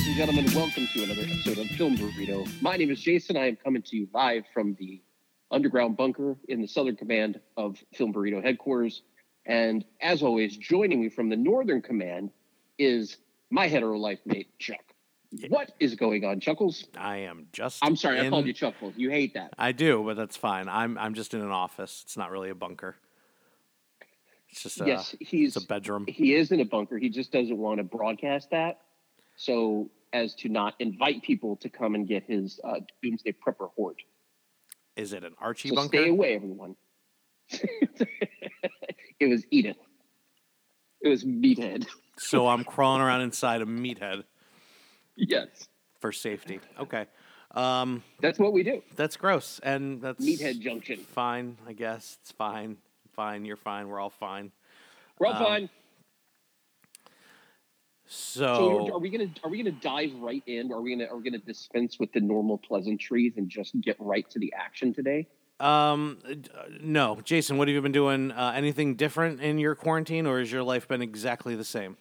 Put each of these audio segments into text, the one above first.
Ladies and gentlemen, welcome to another episode of Film Burrito. My name is Jason. I am coming to you live from the underground bunker in the Southern Command of Film Burrito headquarters. And as always, joining me from the Northern Command is my hetero life mate, Chuck. What is going on, Chuckles? I am just. I'm sorry, I called you Chuckles. You hate that. I do, but that's fine. I'm I'm just in an office. It's not really a bunker. It's just a, yes, he's it's a bedroom. he is in a bunker. He just doesn't want to broadcast that, so as to not invite people to come and get his uh, Doomsday Prepper horde. Is it an Archie So bunker? stay away, everyone. it was Edith. It was Meathead. so I'm crawling around inside a meathead Yes, for safety. Okay. Um, that's what we do. that's gross, and that's Meathead Junction. fine. I guess it's fine. Fine. You're fine. We're all fine. We're all Um, fine. So, So are we gonna are we gonna dive right in? or Are we gonna are we gonna dispense with the normal pleasantries and just get right to the action today? um, no, Jason, what have you been doing? Uh, anything different in your quarantine, or has your life been exactly the same?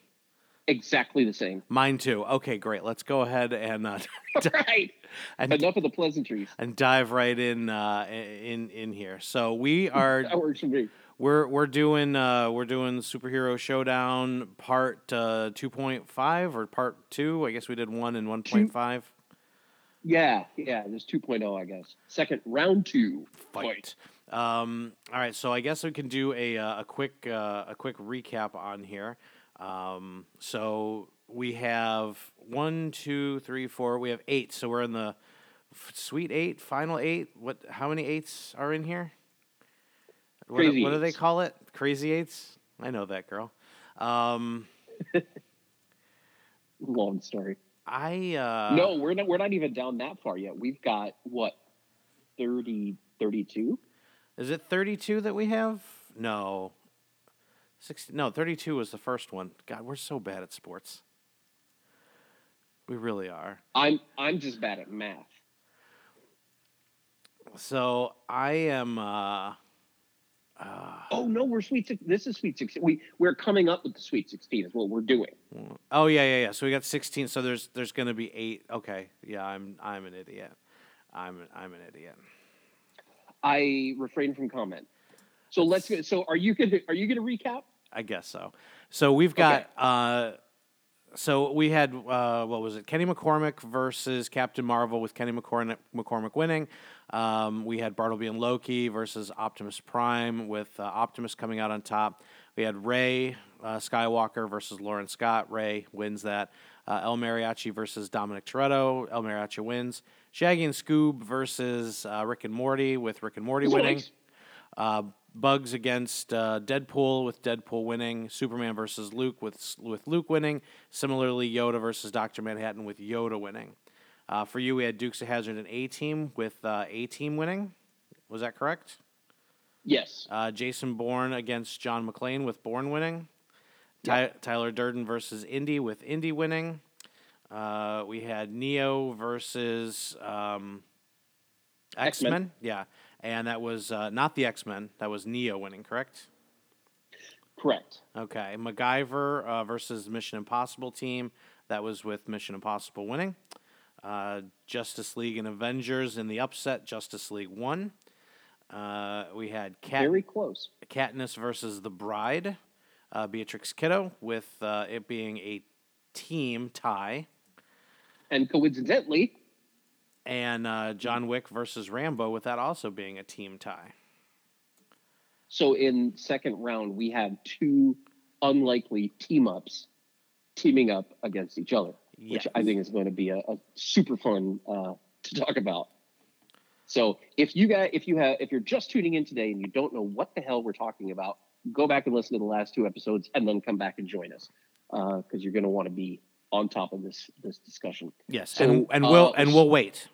Exactly the same. Mine too. Okay, great. Let's go ahead and uh, right. and Enough of the pleasantries. and dive right in uh, in in here. So we are That works for me. We're we're doing uh, we're doing superhero showdown part uh, two point five or part two. I guess we did one and one point five. Yeah, yeah. There's 2.0, I guess. Second round two Fight. Um, all right, so I guess we can do a uh, a quick uh, a quick recap on here. Um, so we have one, two, three, four. We have eight. So we're in the sweet eight, final eight. What? How many eights are in here? What, Crazy what do they call it? Crazy eights. I know that girl. Um, Long story. I uh, no, we're not. We're not even down that far yet. We've got what 30, 32? Is it 32 that we have? No. 60, no, 32 was the first one. God, we're so bad at sports. We really are. I'm I'm just bad at math. So I am. Uh, uh, Oh no, we're sweet. Six, this is sweet sixteen. We we're coming up with the sweet sixteen. Is what we're doing. oh yeah, yeah, yeah. So we got 16. So there's there's gonna be eight. Okay, yeah. I'm I'm an idiot. I'm I'm an idiot. I refrain from comment. So let's. go So are you gonna are you gonna recap? I guess so. So we've got. Uh, so we had uh, what was it? Kenny McCormick versus Captain Marvel with Kenny McCormick, McCormick winning. Um, we had Bartleby and Loki versus Optimus Prime with uh, Optimus coming out on top. We had Rey uh, Skywalker versus Lauren Scott. Rey wins that. Uh, El Mariachi versus Dominic Toretto. El Mariachi wins. Shaggy and Scoob versus uh, Rick and Morty with Rick and Morty winning. Uh, Bugs against uh, Deadpool with Deadpool winning. Superman versus Luke with with Luke winning. Similarly, Yoda versus Doctor Manhattan with Yoda winning. Uh, for you, we had Dukes of Hazzard and A Team with uh, A Team winning. Was that correct? Yes. Uh, Jason Bourne against John McClane with Bourne winning. Ty- Tyler Durden versus Indy with Indy winning. Uh, we had Neo versus um, X X-Men. Yeah, and that was uh, not the X Men. That was Neo winning, correct? Correct. Okay. MacGyver uh, versus Mission Impossible team. That was with Mission Impossible winning. Uh, Justice League and Avengers in the upset. Justice League won. Uh, we had Cat- Very close. Katniss versus the Bride. Uh, Beatrix Kiddo with uh, it being a team tie. And coincidentally, And uh, John Wick versus Rambo with that also being a team tie. so in second round we have two unlikely team ups teaming up against each other, which Yes. I think is going to be a, a super fun uh, to talk about. So if you guys, if you have, if you're just tuning in today and you don't know what the hell we're talking about, go back and listen to the last two episodes and then come back and join us because you're going to want to be on top of this this discussion. Yes, So, and and uh, we'll and we'll wait.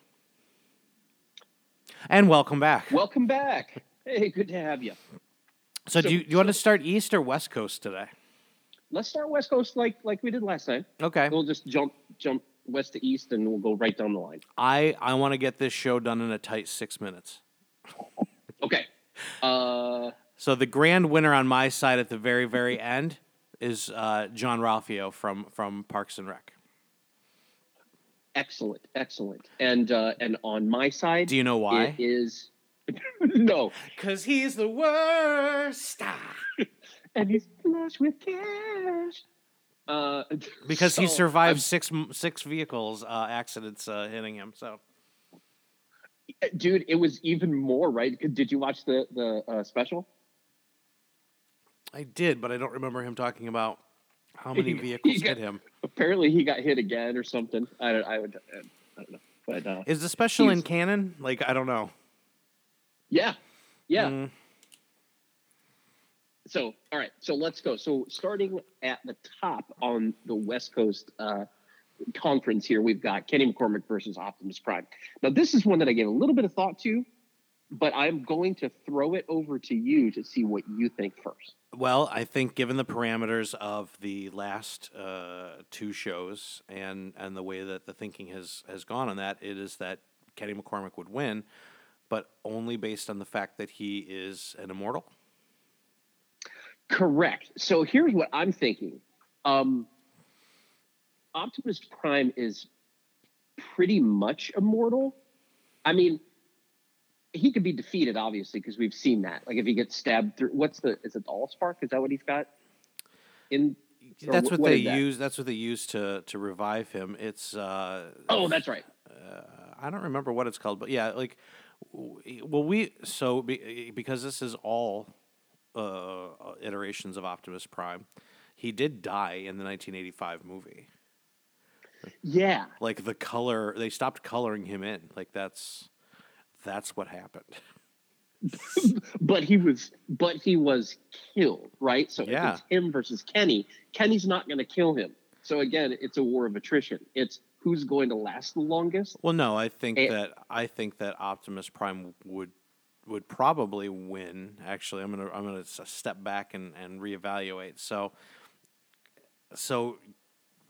And welcome back. Welcome back. Hey, good to have you. so, so- do you, do you want to start East or West Coast today? Let's start West Coast like like we did last time. Okay. We'll just jump jump west to east and we'll go right down the line. I I want to get this show done in a tight six minutes. Okay. Uh, So the grand winner on my side at the very, very end is uh, Jean-Ralphio from from Parks and Rec. Excellent, excellent. And uh, and on my side, Do you know why? it is no, Because he's the worst. and he's flush with cash. Uh, Because he survived I'm- six six vehicles uh, accidents uh, hitting him. So dude. It was even more right. Did you watch the the uh, special? I did, but I don't remember him talking about how many He- he vehicles got- hit him. Apparently, he got hit again or something. I don't. I would. I don't know. But uh, Is the special in canon? Like I don't know. yeah, yeah. Mm, So, all right. So let's go. So, starting at the top on the West Coast uh, conference here, we've got Kenny McCormick versus Optimus Prime. Now, this is one that I gave a little bit of thought to, but I'm going to throw it over to you to see what you think first. Well, I think given the parameters of the last uh, two shows and and the way that the thinking has has gone on that, it is that Kenny McCormick would win, but only based on the fact that he is an immortal. Correct. So here's what I'm thinking. Um, Optimus Prime is pretty much immortal. I mean, he could be defeated, obviously, because we've seen that. Like if he gets stabbed through, what's the? Is it the Allspark? Is that what he's got? In That's what what they that? use. That's what they use to to revive him. It's uh, oh, that's right. uh, I don't remember what it's called, but yeah, like, well, we so be, because this is all uh, iterations of Optimus Prime, he did die in the 1985 movie. Yeah, Like the color, they stopped coloring him in. Like that's that's what happened. but he was, but he was killed, right? So Yeah. if it's him versus Kenny, Kenny's not going to kill him. So again, it's a war of attrition. It's who's going to last the longest. Well, no, I think Eh. that I think that Optimus Prime would would probably win. Actually, I'm gonna I'm gonna step back and and reevaluate. So, so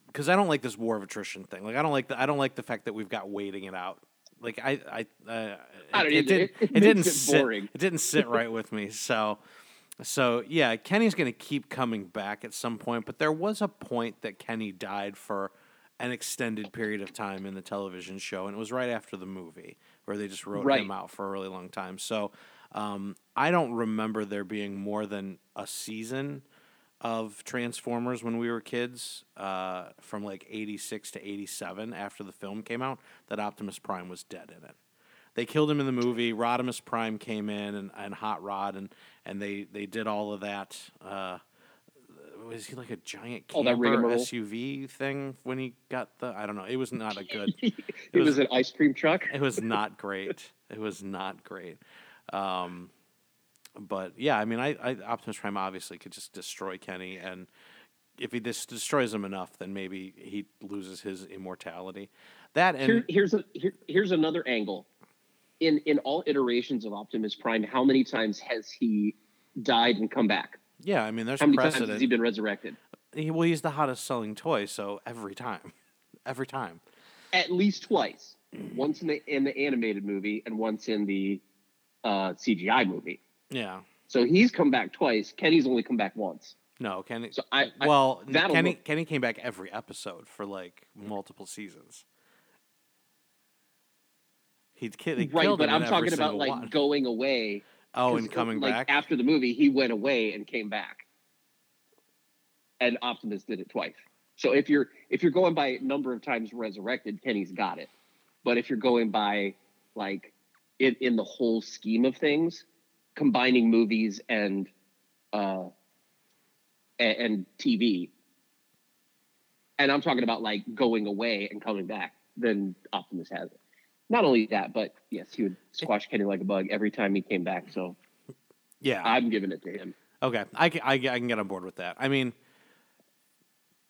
because I don't like this war of attrition thing. Like I don't like the I don't like the fact that we've got waiting it out. Like I I uh, I don't it, either. didn't It- it it didn't it sit boring. it didn't sit right with me. So. So yeah, Kenny's going to keep coming back at some point, but there was a point that Kenny died for an extended period of time in the television show, and it was right after the movie where they just wrote Right. him out for a really long time. So um, I don't remember there being more than a season of Transformers when we were kids, uh, from like '86 to '87 after the film came out, that Optimus Prime was dead in it. They killed him in the movie. Rodimus Prime came in and, and Hot Rod and and they they did all of that. Uh, was he like a giant that camper rigmarole. SUV thing when he got the? I don't know. It was not a good. it, was- was, an ice cream truck. It was not great. It was not great. Um, but yeah, I mean, I, I Optimus Prime obviously could just destroy Kenny, and if he destroys him enough, then maybe he loses his immortality. That and Here, here's a here, here's another angle. In in all iterations of Optimus Prime, how many times has he died and come back? Yeah, I mean, there's How many times has he been resurrected? He, well, he's the hottest selling toy, so every time, every time. At least twice. Once in the in the animated movie and once in the uh, CGI movie. Yeah. So he's come back twice. Kenny's only come back once. No, Kenny. So I, I well, Kenny look- Kenny came back every episode for like multiple seasons. He'd ki- they right, killed but I'm talking about like one. going away. Oh, and coming like, back. after the movie. He went away and came back, and Optimus did it twice. So if you're if you're going by number of times resurrected, Kenny's got it. But if you're going by like in, in the whole scheme of things, combining movies and uh and, and TV, and I'm talking about like going away and coming back, then Optimus has it. Not only that, but yes, he would squash Kenny like a bug every time he came back. So yeah. I'm giving it to him. Okay, I can, I, I can get on board with that. I mean,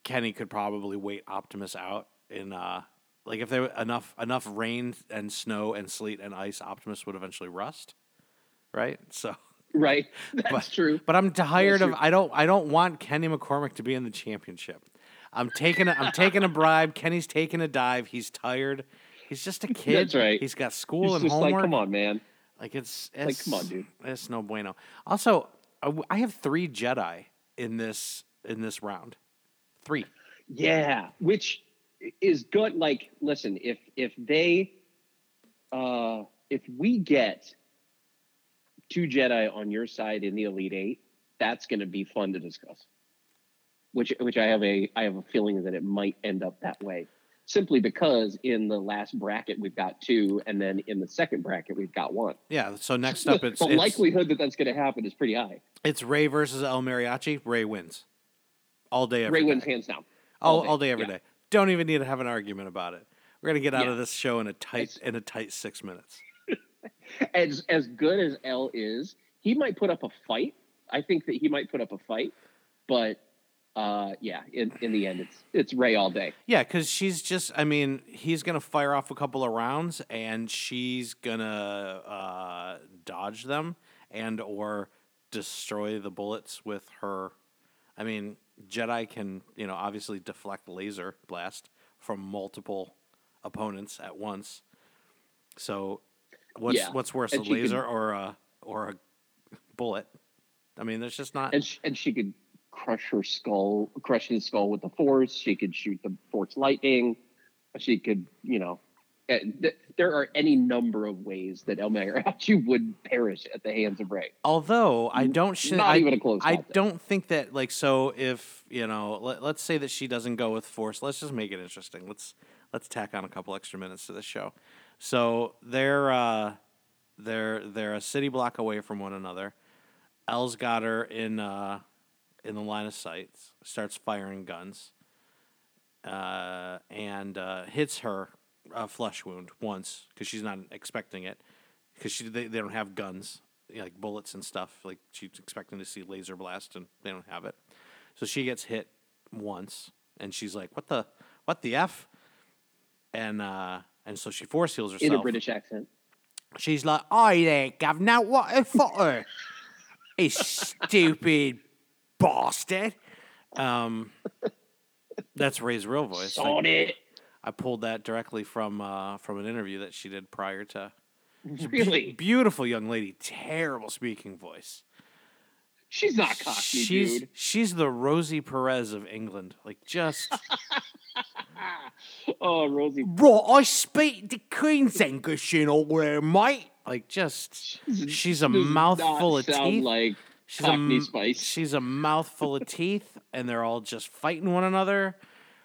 Kenny could probably wait Optimus out in uh, like if there were enough enough rain and snow and sleet and ice, Optimus would eventually rust, right? So, Right? That's But- true. but I'm tired of. I don't I don't want Kenny McCormick to be in the championship. I'm taking a, I'm taking a bribe. Kenny's taking a dive. He's tired. He's just a kid. That's right. He's got school He's and just homework. like, come on, man. Like it's, Like, it's come on, dude. It's no bueno. Also, I have three Jedi in this in this round. Three. Yeah, which is good. Like, listen, if if they, uh, if we get two Jedi on your side in the Elite Eight, that's going to be fun to discuss. Which which I have a I have a feeling that it might end up that way, simply because in the last bracket we've got two, and then in the second bracket we've got one. Yeah. So next up, it's the it's, likelihood that that's going to happen is pretty high. it's Rey versus El Mariachi. Rey wins. All day, every Rey day. wins hands down. all, all day, all day, every day. yeah. Don't even need to have an argument about it. We're gonna get out Yeah. of this show in a tight It's- in a tight six minutes. as as good as El is, he might put up a fight. I think that he might put up a fight, but uh, yeah, in, in the end, it's it's Rey all day. Yeah, because she's just. I mean, he's gonna fire off a couple of rounds, and she's gonna uh, dodge them and or destroy the bullets with her. I mean, Jedi can you know obviously deflect laser blast from multiple opponents at once. So, what's Yeah, what's worse, and a she laser or a or a bullet? I mean, there's just not. And sh- and she could crush her skull, crush his skull with the Force. She could shoot the Force lightning. She could, you know, eh, th- there are any number of ways that El Mariachi would perish at the hands of Rey. Although I don't, sh- Not I, even a close I don't think that like so. If you know, let, let's say that she doesn't go with force. Let's just make it interesting. Let's let's tack on a couple extra minutes to this show. So they're uh, they're they're a city block away from one another. El's got her in uh, in the line of sight. Starts firing guns. Uh, and uh, hits her a flesh wound once because she's not expecting it because she they, they don't have guns you know, like bullets and stuff like she's expecting to see laser blast and they don't have it so she gets hit once and she's like what the what the f and uh and so she force heals herself In a British accent. she's like "Oi there governor what a photo you stupid bastard um that's Rey's real voice it. I pulled that directly from uh, from an interview that she did prior to. Really? Beautiful young lady, terrible speaking voice. She's not Cockney, she's dude. she's the Rosie Perez of England. Like just Oh, Rosie. right, I speak the Queen's English and all there, mate. Like just she's a mouthful of teeth. like she's a Cockney Spice. she's a mouthful of teeth, and they're all just fighting one another.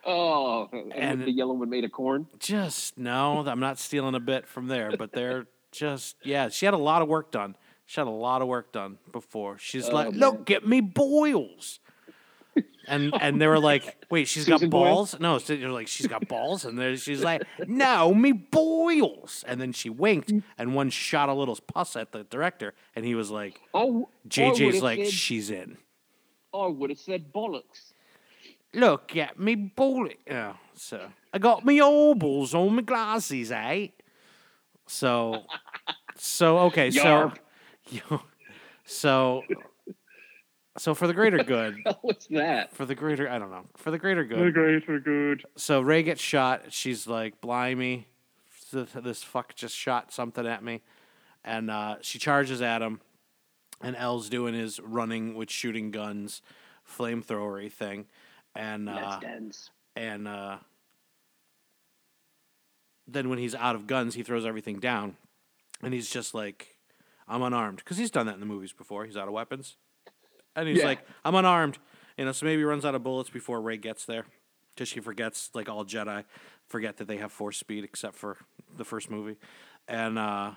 Oh, and, And- the yellow one made of corn. just no, I'm not stealing a bit from there, but they're just yeah. She had a lot of work done. She had a lot of work done before. She's Oh, like, man. look at me boils. And and they were like, wait, she's got Boyle? balls? No, so you're like, she's got balls, and then she's like, no, me boils. And then she winked, and one shot a little pus at the director, and he was like, Oh, JJ's like, said, she's in. I would have said bollocks. Look at me ball. Yeah, so I got me orbals on my glasses, eh? So, so okay, Yarp. so, so, so for the greater good, What's that? for the greater, I don't know, for the greater good. great for good. So Rey gets shot. She's like, "Blimey, this fuck just shot something at me," and uh, she charges at him. And El's doing his running with shooting guns, flamethrowery thing, and uh, That's dense. and uh, then when he's out of guns, he throws everything down, and he's just like, "I'm unarmed," because he's done that in the movies before. He's out of weapons, and he's Yeah. like, "I'm unarmed," you know. So maybe he runs out of bullets before Rey gets there, because she forgets, like all Jedi, forget that they have force speed, except for the first movie, and uh,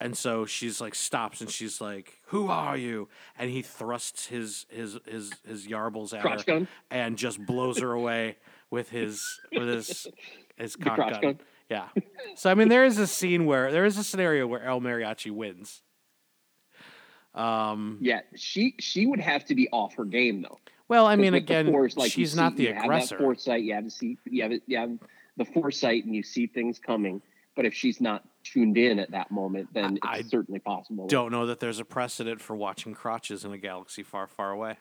and so she's like stops and she's like, "Who are you?" And he thrusts his his his his yarbles at Crotch her gun? and just blows her away with his with his his cock gun. gun? Yeah. So I mean, there is a scene where there is a scenario where El Mariachi wins. Um. Yeah, she she would have to be off her game though. Well, I mean, the again, Force, like, she's not see- the you Have aggressor. that foresight, you have to see, you have, you have the foresight, and you see things coming. But if she's not tuned in at that moment, then it's I certainly possible. Don't know that there's a precedent for watching crotches in a galaxy far, far away.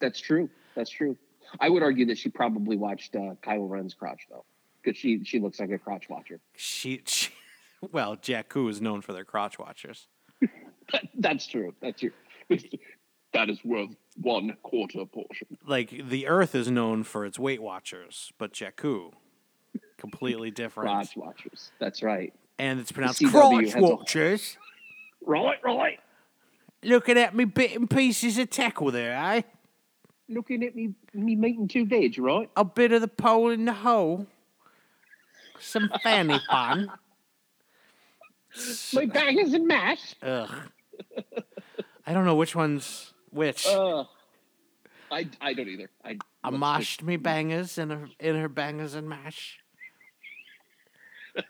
That's true. That's true. I would argue that she probably watched uh, Kylo Ren's crotch though, because she she looks like a crotch watcher. She, she well, Jakku is known for their crotch watchers. That's true. That's true. That is worth one quarter portion. Like the Earth is known for its Weight Watchers, but Jakku, completely different. Crotch watchers. That's right. And it's pronounced crotch has a- watchers. Right, right. Looking at me bit and pieces of tackle there, eh? Looking at me, me meeting two veg, right? A bit of the pole in the hole. Some fanny fun. My bangers and mash. Ugh. I don't know which one's which. Uh, I, I don't either. I, I mashed me bangers in her in her bangers and mash.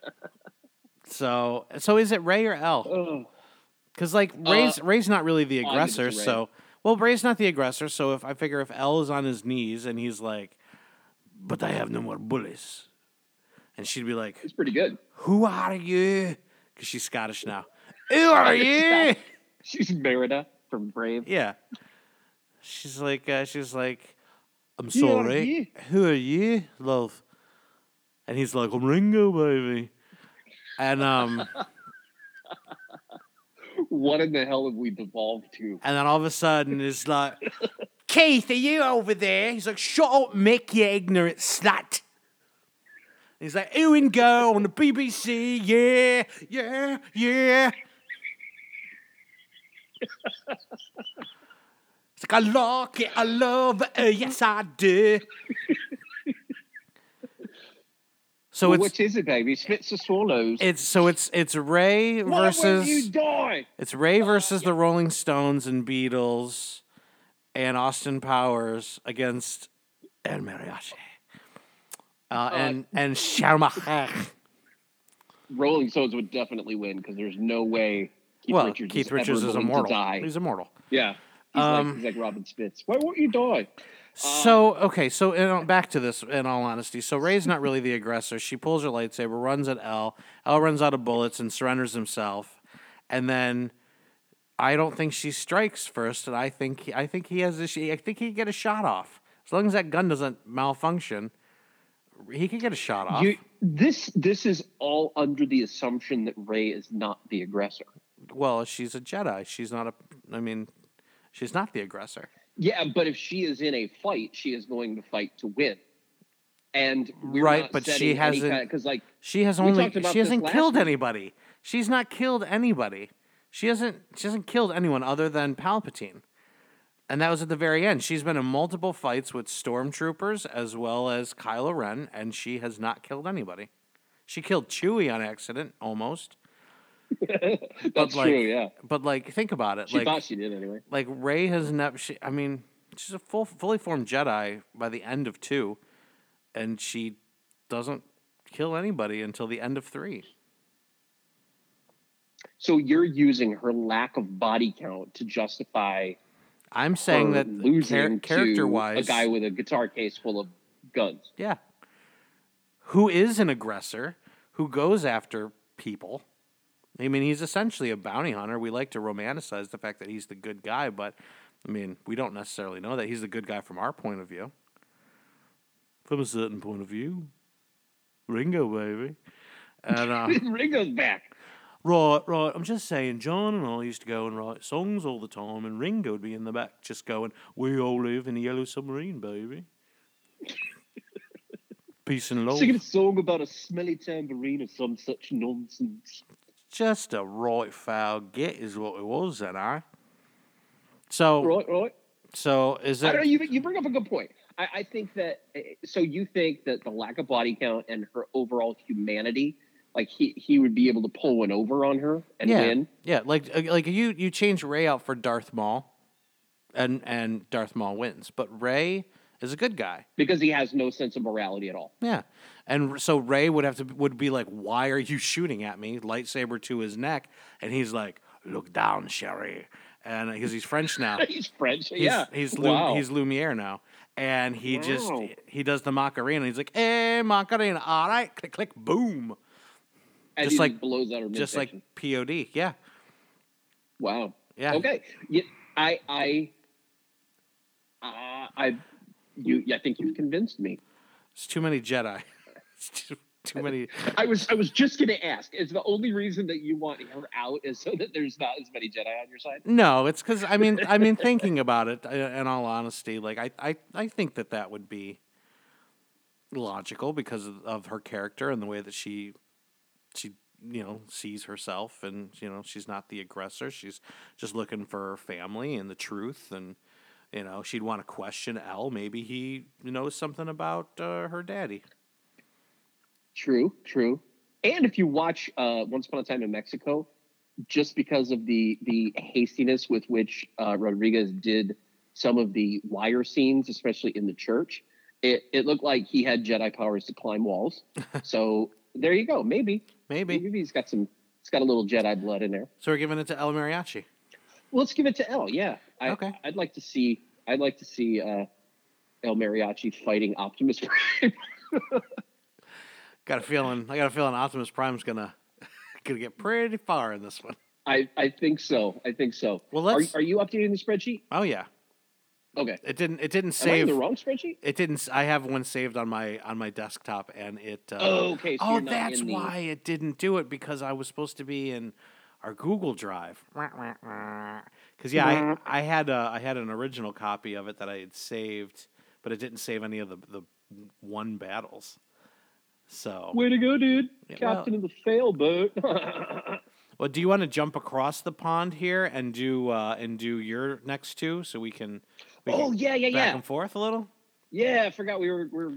so so is it Rey or El? Uh, Because like Rey's Rey's not really the I'll give it aggressor, so well Rey's not the aggressor. So if I figure if El is on his knees and he's like, "But I have no more bullets," and she'd be like, it's pretty good. "Who are you?" Because she's Scottish now. Who are you? She's Merida from Brave. Yeah. She's like, uh, she's like, I'm Who are sorry. you?" Who are you, love? And he's like, I'm Ringo, baby. And um, What in the hell have we devolved to? and then all of a sudden, it's like, Keith, are you over there? He's like, Shut up, Mick, you ignorant slut. He's like, Ewan Go on the BBC, yeah, yeah, yeah. It's like, I like it, I love it, uh, yes, I do. So Well, it's which is it, baby? Spits the swallows? it's so it's it's Rey versus you die? it's Rey versus the Rolling Stones and Beatles and Austin Powers against El Mariachi. Uh, and and Sharmacher. Rolling Stones would definitely win because there's no way Keith Well, Richards Keith is Richards ever is going immortal. to die. He's immortal. yeah, he's, Um, like, he's like Robin Spitz. Why won't you die? So okay, so in, uh, back to this. In all honesty, so Rey's not really the aggressor. She pulls her lightsaber, runs at El. El runs out of bullets and surrenders himself, and then I don't think she strikes first, and I think he, I think he has a, she- I think he get a shot off as long as that gun doesn't malfunction. He could get a shot off. You, this this is all under the assumption that Rey is not the aggressor. well, she's a Jedi. She's not a. I mean, she's not the aggressor. Yeah, but if she is in a fight, she is going to fight to win. And Right, but she hasn't- kind because like She has only she hasn't killed week. anybody. She's not killed anybody. She hasn't she hasn't killed anyone other than Palpatine. And that was at the very end. She's been in multiple fights with stormtroopers as well as Kylo Ren, and she has not killed anybody. She killed Chewie on accident, almost. that's like, true. Yeah, But like, think about it. she like, thought she did anyway. like Rey has never. She, I mean, she's a full, fully formed Jedi by the end of two, and she doesn't kill anybody until the end of three. So you're using her lack of body count to justify I'm saying that losing character to wise, a guy with a guitar case full of guns. yeah, who is an aggressor, who goes after people. I mean, he's essentially a bounty hunter. We like to romanticize the fact that he's the good guy, but I mean, we don't necessarily know that he's the good guy from our point of view. From a certain point of view, Ringo, baby. And uh, Ringo's back. Right, right. I'm just saying, John and I used to go and write songs all the time, and Ringo would be in the back just going, We all live in a yellow submarine, baby. Peace and love. Singing a song about a smelly tambourine or some such nonsense. Just a right foul get is what it was, then, I. So, Right, right. so is I don't know. You, you bring up a good point. I, I think that. eh, So you think that the lack of body count and her overall humanity, like he he would be able to pull one over on her and Yeah, win. yeah, like uh, like you you change Rey out for Darth Maul, and and Darth Maul wins, but Rey is a good guy. because he has no sense of morality at all. Yeah, and so Rey would have to would be like, "Why are you shooting at me?" Lightsaber to his neck, and he's like, "Look down, Sherry," and because he's French now, he's French. he's, yeah, he's Lu- wow. he's Lumiere now, and he just he does the Macarena. He's like, "Hey, Macarena, all right, click, click, boom," and just like- blows out her just like. POD. Yeah, wow. yeah. Okay. Yeah, I I uh, I you I think you've convinced me. It's too many Jedi. It's too- too many. I was I was just gonna ask. Is the only reason that you want her out is so that there's not as many Jedi on your side? No, it's because I mean, I mean, thinking about it, uh, in all honesty, like I, I, I think that that would be logical because of, of her character and the way that she, she, you know, sees herself, and you know, she's not the aggressor. She's just looking for her family and the truth, and you know, she'd want to question El. Maybe he knows something about uh, her daddy. True, true. And if you watch uh, Once Upon a Time in Mexico, just because of the the hastiness with which uh, Rodriguez did some of the wire scenes, especially in the church, it, it looked like he had Jedi powers to climb walls. so there you go. Maybe, Maybe. maybe he's got some. It's got a little Jedi blood in there. So we're giving it to El Mariachi. Well, let's give it to El. Yeah, I, Okay. I'd like to see. I'd like to see uh, El Mariachi fighting Optimus Prime. Got a feeling. I got a feeling Optimus Prime's gonna gonna get pretty far in this one. I, I think so. I think so. Well, let's. are you updating the spreadsheet? oh yeah. Okay. It didn't. It didn't Am I in save. the wrong spreadsheet? It didn't. I have one saved on my on my desktop, and it. Uh, Oh, okay. So oh, that's the, why it didn't do it because I was supposed to be in our Google Drive. Because yeah, I, I had a, I had an original copy of it that I had saved, but it didn't save any of the the one battles. So, Way to go, dude! Yeah, well- Captain of the sailboat. well, do you want to jump across the pond here and do uh, and do your next two so we can? We oh yeah, yeah, back yeah, and forth a little. yeah. I forgot we were, we were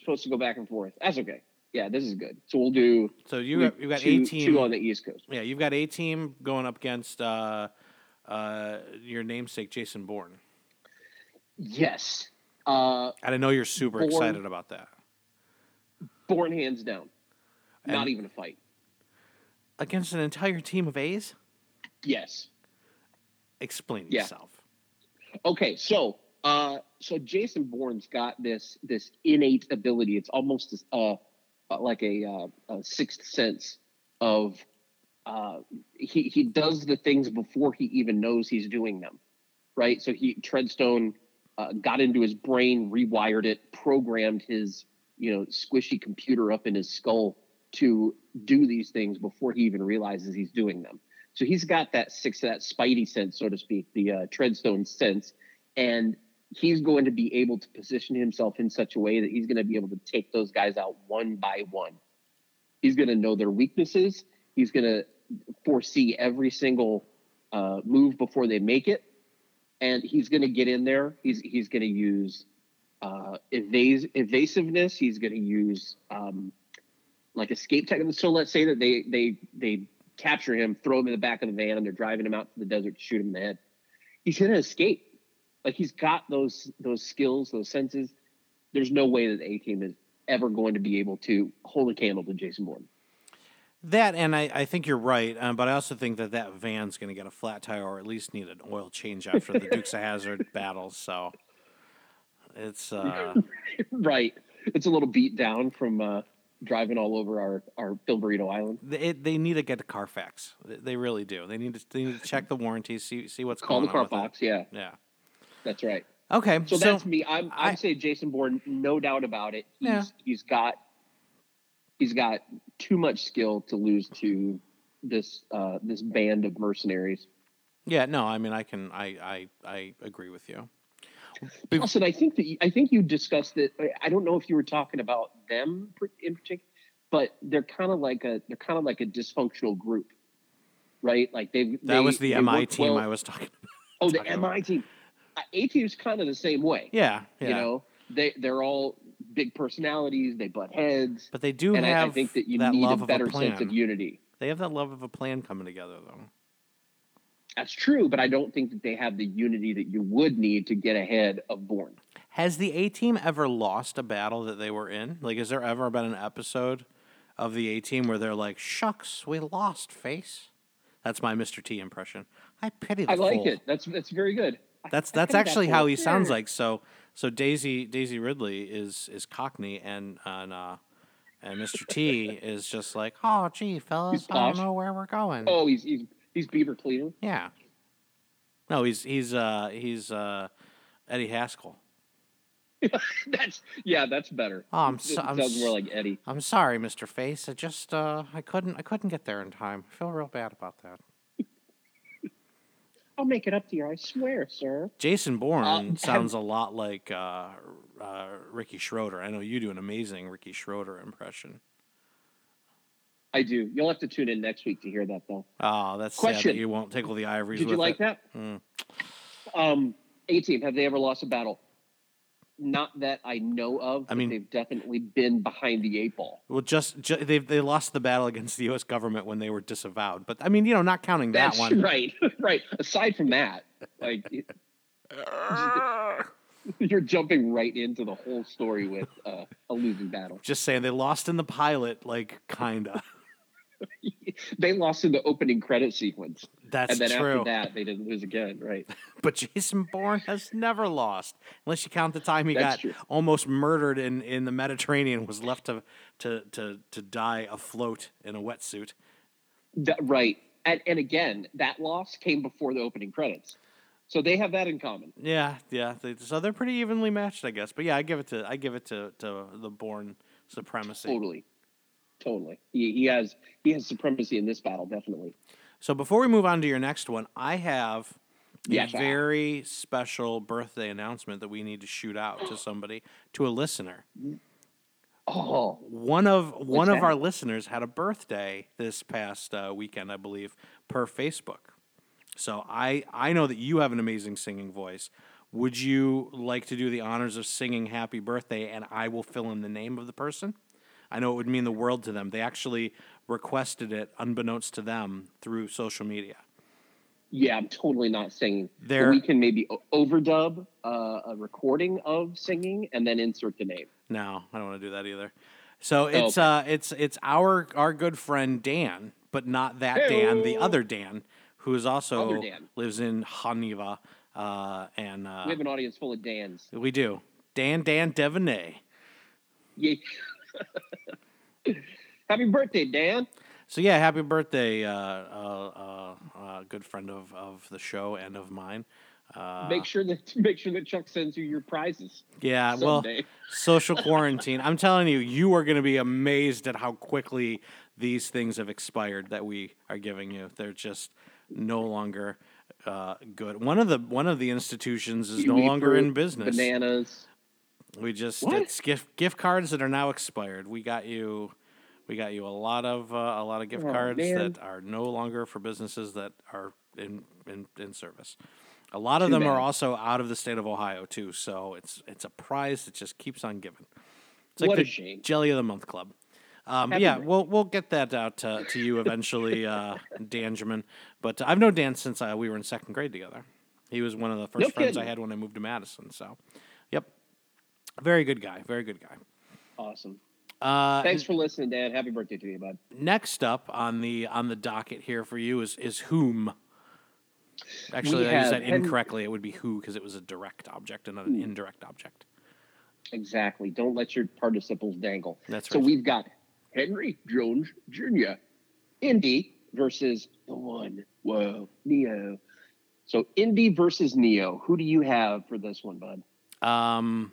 supposed to go back and forth. That's okay. Yeah, this is good. So we'll do. So you got, you got two, a team. two on the East Coast. Yeah, you've got a team going up against uh, uh, your namesake Jason Bourne, Yes. Uh, and I know you're super Bourne. excited about that. born hands down. Not even a fight. Against an entire team of A's, Yes. explain Yeah. yourself. Okay, so uh, so Jason Bourne's got this this innate ability. It's almost uh, like a, uh, a sixth sense of uh, he he does the things before he even knows he's doing them, right? So he Treadstone uh, got into his brain, rewired it, programmed his you know squishy computer up in his skull to do these things before he even realizes he's doing them. So he's got that six, that spidey sense, so to speak, the uh, Treadstone sense, and he's going to be able to position himself in such a way that he's going to be able to take those guys out one by one. He's going to know their weaknesses. He's going to foresee every single uh, move before they make it, and he's going to get in there. He's he's going to use uh, evas- evasiveness. He's going to use um, like escape techniques. So let's say that they they they capture him, throw him in the back of the van, and they're driving him out to the desert to shoot him in the head. He's going to escape. Like he's got those those skills, those senses. There's no way that the A team is ever going to be able to hold a candle to Jason Bourne. That, and I, I think you're right, um, but I also think that that van's going to get a flat tire or at least need an oil change after the Dukes of Hazzard battles. So it's uh, right. It's a little beat down from uh, driving all over our our Film Burrito Island. they, they need to get to Carfax. They, really do. They need to they need to check the warranties, see see what's Call going the on. car with it. box. Yeah, Yeah. that's right. Okay. So, So, that's me. I'm I- I'm saying Jason Bourne, no doubt about it. He's Yeah. he's got he's got too much skill to lose to this uh, this band of mercenaries. yeah, no, I mean, I can, I, I, I agree with you. And I think that you, I think you discussed it. I- I don't know if you were talking about them in particular, but they're kind of like a they're kind of like a dysfunctional group, right? Like they That was the MI team I was. talking about. oh, the talking about. MI team. Uh, A team's kind of the same way. Yeah, yeah. You know, they they're all big personalities. They butt heads. but they do and I, have I think that you that need a better a sense of unity. They have that love of a plan coming together, though. That's true, but I don't think that they have the unity that you would need to get ahead of Bourne. Has the A team ever lost a battle that they were in? Like, has there ever been an episode of the A team where they're like, "Shucks, we lost, face"? That's my Mr. T impression. I pity the I like fool. it. That's that's very good. That's that's actually what- how he sounds like. So so Daisy Daisy Ridley is is Cockney and and uh and Mr. T is just like, oh gee, fellas, I don't know where we're going. Oh, he's he's he's Beaver Cleaver. Yeah. No, he's he's uh he's uh Eddie Haskell. that's yeah, that's better. Oh, I'm It I'm sounds more like Eddie. I'm sorry, Mr. Face. I just uh, I couldn't I couldn't get there in time. I feel real bad about that. I'll make it up to you. I swear, sir. Jason Bourne have- sounds a lot like uh, uh, Ricky Schroder. I know you do an amazing Ricky Schroder impression. I do. You'll have to tune in next week to hear that, though. Oh, that's sad Question. that you won't tickle the ivories. Did you like it. that? Mm. Um, A team, have they ever lost a battle? Not that I know of. I mean- they've definitely been behind the eight ball. Well, just, ju- they they lost the battle against the U.S. government when they were disavowed. But I mean, you know, not counting that That's one. right. right. Aside from that, like you're jumping right into the whole story with uh, a losing battle. Just saying, they lost in the pilot, like kinda. they lost in the opening credit sequence, That's true. and then true. after that, they didn't lose again. Right. But Jason Bourne has never lost, unless you count the time he That's got true. almost murdered in, in the Mediterranean, was left to, to to to die afloat in a wetsuit. That, right. And, and again, that loss came before the opening credits, so they have that in common. Yeah, yeah. They, so they're pretty evenly matched, I guess. But yeah, I give it to I give it to, to the Bourne supremacy. Totally. Totally. He, he has he has supremacy in this battle, definitely. So before we move on to your next one, I have a Yes, very special birthday announcement that we need to shoot out to somebody, to a listener. Oh, One of one of that? our listeners had a birthday this past uh, weekend, I believe, per Facebook. So I I know that you have an amazing singing voice. Would you like to do the honors of singing "Happy Birthday" and I will fill in the name of the person? I know it would mean the world to them. They actually requested it, unbeknownst to them, through social media. yeah, I'm totally not singing. There- we can maybe overdub uh, a recording of singing and then insert the name. No, I don't want to do that either. So it's okay. uh it's it's our our good friend Dan, but not that Dan, the other Dan, who is also Other Dan. lives in Haniva, uh, and uh, we have an audience full of Dans. we do Dan Dan Devaney. Yeah. Happy birthday, Dan. So yeah, happy birthday, uh, uh, uh, uh, good friend of, of the show and of mine. Uh, make sure that make sure that Chuck sends you your prizes. yeah, well, social quarantine. I'm telling you, you are going to be amazed at how quickly these things have expired that we are giving you. They're just no longer uh, good. One of the one of the institutions is no longer in business. Bananas. We just What? it's gift gift cards that are now expired. We got you. We got you a lot of uh, a lot of gift Oh, cards man. that are no longer for businesses that are in in, in service. A lot of Too them are also out of the state of Ohio too. So it's it's a prize that just keeps on giving. It's like What the. Jelly of the Month Club. Um, yeah, birthday. we'll we'll get that out to, to you eventually, uh, Danjamin. But I've known Dan since uh, we were in second grade together. He was one of the first No friends I had when I moved to Madison. So, very good guy, very good guy. Awesome. Uh, Thanks for listening, Dan. Happy birthday to you, bud. next up on the on the docket here for you is is whom. Actually, I used that incorrectly. It would be who because it was a direct object and not an indirect object. Exactly. Don't let your participles dangle. That's right. So we've got Henry Jones Jr. Indy versus the one. Whoa, Neo. So Indy versus Neo. Who do you have for this one, bud? Um,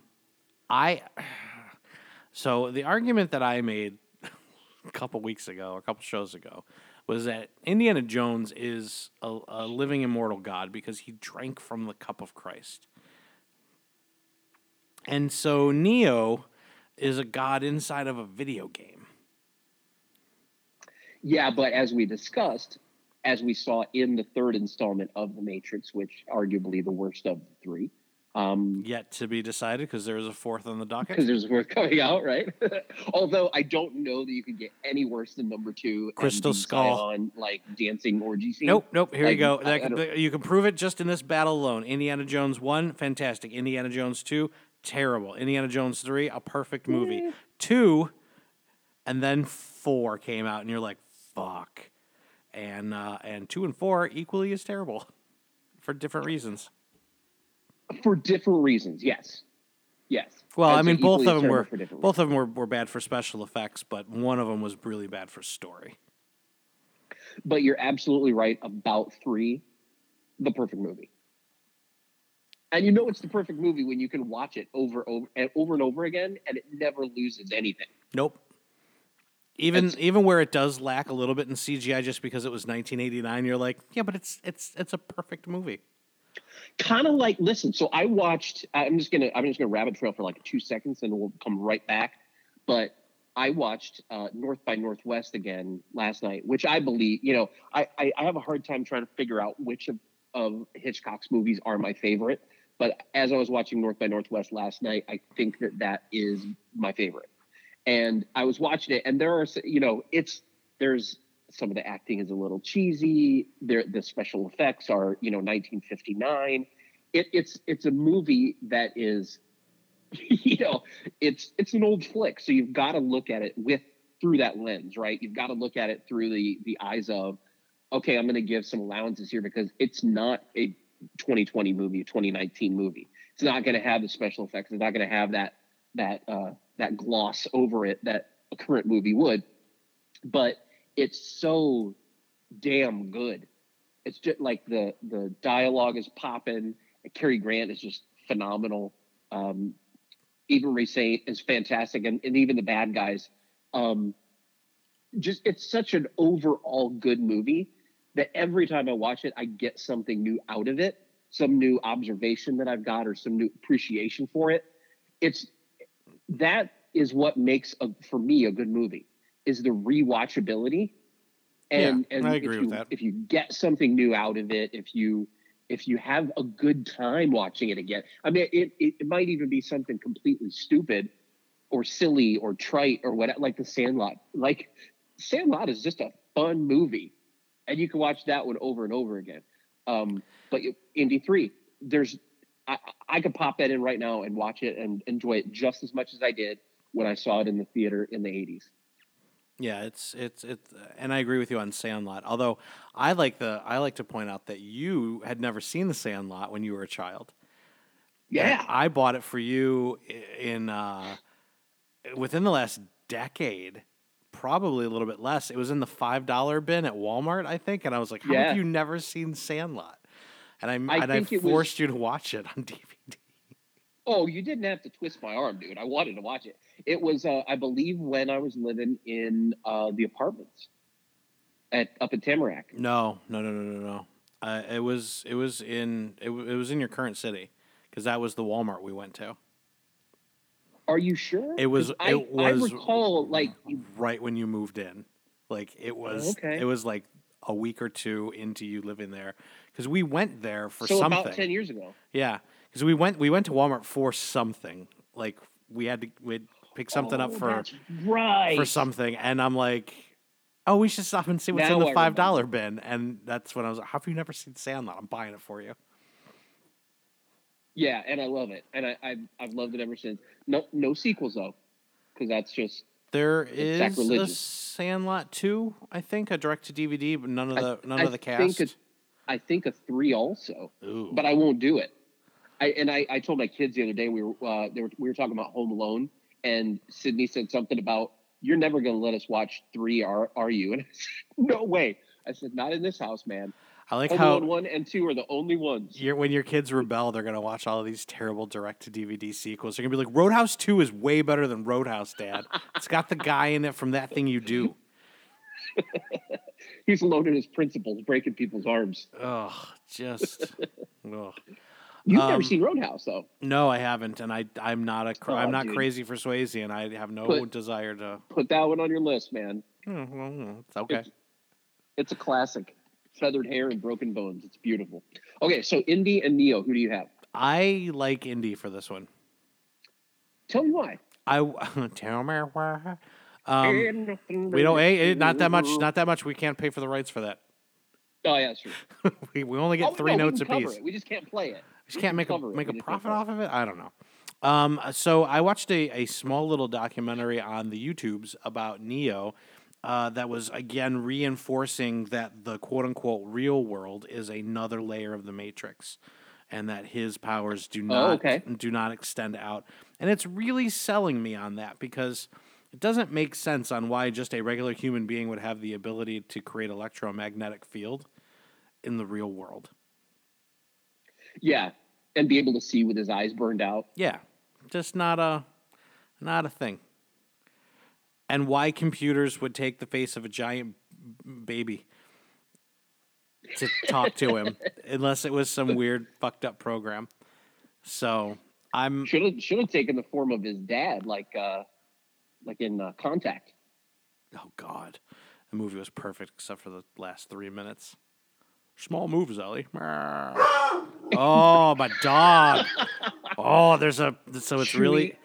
I so the argument that I made a couple weeks ago, a couple shows ago, was that Indiana Jones is a, a living immortal god because he drank from the cup of Christ, and so Neo is a god inside of a video game. Yeah, but as we discussed, as we saw in the third installment of The Matrix, which arguably the worst of the three, um, Yet to be decided because there is a fourth on the docket. because there's worth coming out, right? Although I don't know that you could get any worse than number two. Crystal Skull. Zion, like dancing orgy scene. Nope, nope. Here you go. I- That- I you can prove it just in this battle alone. Indiana Jones one, fantastic. Indiana Jones two, terrible. Indiana Jones three, a perfect movie. Eh. Two, and then four came out, and you're like, fuck. And uh, and two and four equally as terrible, for different reasons. For different reasons, yes. Yes. Well, I'd I mean, both of them were both of them were, were bad for special effects, but one of them was really bad for story. But you're absolutely right about three. The perfect movie. And you know it's the perfect movie when you can watch it over over and over and over again, and it never loses anything. Nope. Even even where it does lack a little bit in CGI, just because it was 1989, you're like, yeah, but it's it's it's a perfect movie. Kind of like, listen. So I watched. I'm just gonna I'm just gonna rabbit trail for like two seconds, and we'll come right back. But I watched uh, North by Northwest again last night, which I believe, you know, I, I, I have a hard time trying to figure out which of, of Hitchcock's movies are my favorite. But as I was watching North by Northwest last night, I think that that is my favorite. And I was watching it, and there are, you know, it's there's some of the acting is a little cheesy. There, the special effects are, you know, 1959. It, it's it's a movie that is you know, it's it's an old flick, so you've got to look at it with through that lens, right? You've got to look at it through the the eyes of, okay, I'm going to give some allowances here because it's not a 2020 movie, a 2019 movie. It's not going to have the special effects. It's not going to have that that uh, that gloss over it that a current movie would. But it's so damn good. It's just like the the dialogue is popping. Cary Grant is just phenomenal. Um, even Ray Saint is fantastic, and, and even the bad guys. Um, just it's such an overall good movie that every time I watch it, I get something new out of it, some new observation that I've got, or some new appreciation for it. It's that is what makes a, for me a good movie is the rewatchability. And, yeah, and I agree if with you, that. If you get something new out of it, if you if you have a good time watching it again. I mean, it, it, it might even be something completely stupid or silly or trite or what, like The Sandlot. Like, Sandlot is just a fun movie, and you can watch that one over and over again. Um, but Indy 3, there's, I, I could pop that in right now and watch it and enjoy it just as much as I did when I saw it in the theater in the 80s. Yeah, it's it's it's, and I agree with you on Sandlot. Although I like the I like to point out that you had never seen the Sandlot when you were a child. Yeah, and I bought it for you in uh, within the last decade, probably a little bit less. It was in the five dollar bin at Walmart, I think, and I was like, "How Yeah. have you never seen Sandlot?" And I, I and I it was- forced you to watch it on DVD. Oh, you didn't have to twist my arm, dude. I wanted to watch it. It was, uh, I believe, when I was living in uh, the apartments at up in Tamarack. No, no, no, no, no, no. Uh, it was it was in it, w- it was in your current city because that was the Walmart we went to. Are you sure? It was I, it was I recall like right when you moved in. Like it was okay. it was like a week or two into you living there because we went there for so something. about ten years ago. Yeah, because we went we went to Walmart for something. Like we had to we'd pick something up Oh, for right for something, and I'm like, oh, we should stop and see what's in the five dollar bin. And that's when I was like, how have you never seen Sandlot? I'm buying it for you. Yeah, and I love it, and I, I've I've loved it ever since. No no sequels though, because that's just There is a. Sandlot two, I think, a direct to DVD, but none of I- the none I of the think cast. it- I think a three also, Ooh. but I won't do it. I and I, I told my kids the other day we were uh, they were we were talking about Home Alone, and Sydney said something about you're never going to let us watch three, are are you? And I said, no way. I said not in this house, man. I like Home how Alone one and two are the only ones. when your kids rebel, they're gonna watch all of these terrible direct to DVD sequels. They're gonna be like, Roadhouse Two is way better than Roadhouse, Dad. it's got the guy in it from that thing you do. He's in his principles, breaking people's arms. Ugh, just. ugh. You've Um, never seen Roadhouse though. No, I haven't, and I I'm not a cra- I'm Oh, not dude. crazy for Swayze, and I have no desire to. Put that one on your list, man. Hmm, well, hmm, it's okay. It's a classic. Feathered hair and broken bones. It's beautiful. Okay, so Indy and Neo, who do you have? I like Indy for this one. Tell me why. I tell me why. Um, we don't. Hey, hey, not that much. Not that much. We can't pay for the rights for that. Oh yeah, that's true. we, we only get Oh, three no, notes a piece. It. We just can't play it. We just We can't can make a cover it. make a profit off of it. I don't know. Um, so I watched a, a small little documentary on the YouTubes about Neo. Uh, that was again reinforcing that the quote unquote real world is another layer of the Matrix, and that his powers do not Oh, okay. do not extend out. And it's really selling me on that because it doesn't make sense on why just a regular human being would have the ability to create electromagnetic field in the real world. Yeah, and be able to see with his eyes burned out. Yeah, just not a not a thing. And why computers would take the face of a giant baby to talk to him, unless it was some weird fucked up program. So I'm Should have should have taken the form of his dad, like uh, like in uh, Contact. oh god, the movie was perfect except for the last three minutes. Small moves, Ellie. oh, my dog. Oh, there's a so it's really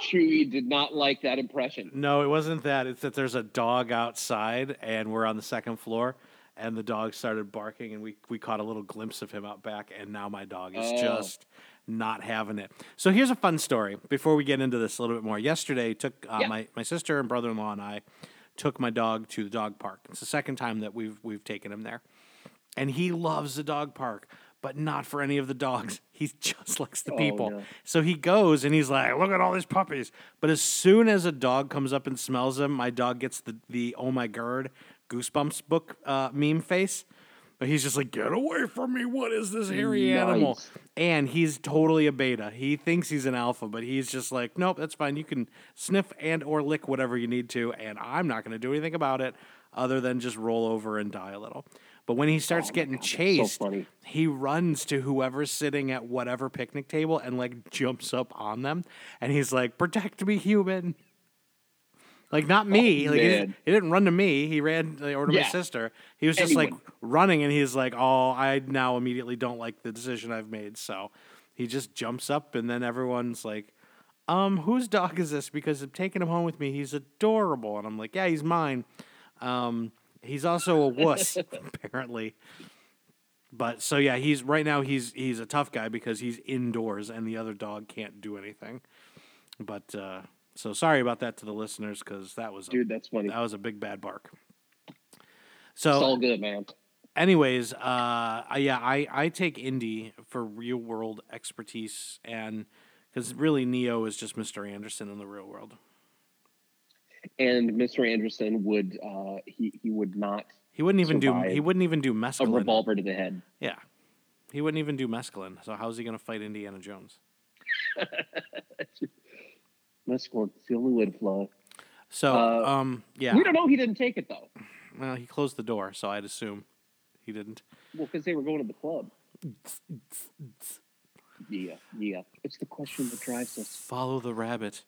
Chewie did not like that impression. No, it wasn't that. It's that there's a dog outside and we're on the second floor and the dog started barking and we, we caught a little glimpse of him out back and now my dog is Oh. just not having it. So here's a fun story before we get into this a little bit more. Yesterday took uh, Yeah. my, my sister and brother-in-law and I took my dog to the dog park. It's the second time that we've we've taken him there. And he loves the dog park, but not for any of the dogs. He just likes the Oh, people. no. So he goes and he's like, "Look at all these puppies!" But as soon as a dog comes up and smells him, my dog gets the the "Oh my god" goosebumps book uh, meme face. But he's just like, "Get away from me! What is this hairy animal?" And he's totally a beta. He thinks he's an alpha, but he's just like, "Nope, that's fine. You can sniff and or lick whatever you need to, and I'm not going to do anything about it other than just roll over and die a little." But when he starts Oh getting God, that's so chased, he runs to whoever's sitting at whatever picnic table and like jumps up on them. And he's like protect me human. Like not me. Oh, like he, man. he didn't run to me. He ran or to my sister. He was just like running and he's like oh i now immediately don't like the decision i've made. So he just jumps up and then everyone's like um whose dog is this? Because i'm taking him home with me he's adorable. And i'm like yeah he's mine. Um he's also a wuss apparently but so yeah, he's right now he's he's a tough guy because he's indoors and the other dog can't do anything. But uh, so sorry about that to the listeners because that was a, Dude, that's funny. that was a big bad bark. it's So, all good, man. anyways, uh, yeah, I I take Indy for real world expertise and because really Neo is just Mr. Anderson in the real world. And Mr. Anderson would uh, he he would not He wouldn't even do. He wouldn't even do a revolver to the head. Yeah, he wouldn't even do mescaline. So how's he gonna fight Indiana Jones? Mescaline, it's the only way to fly. So Uh, um yeah. We don't know he didn't take it though. Well, he closed the door, so I'd assume he didn't. Well, because they were going to the club. Yeah, yeah. It's the question that drives us. Follow the rabbit.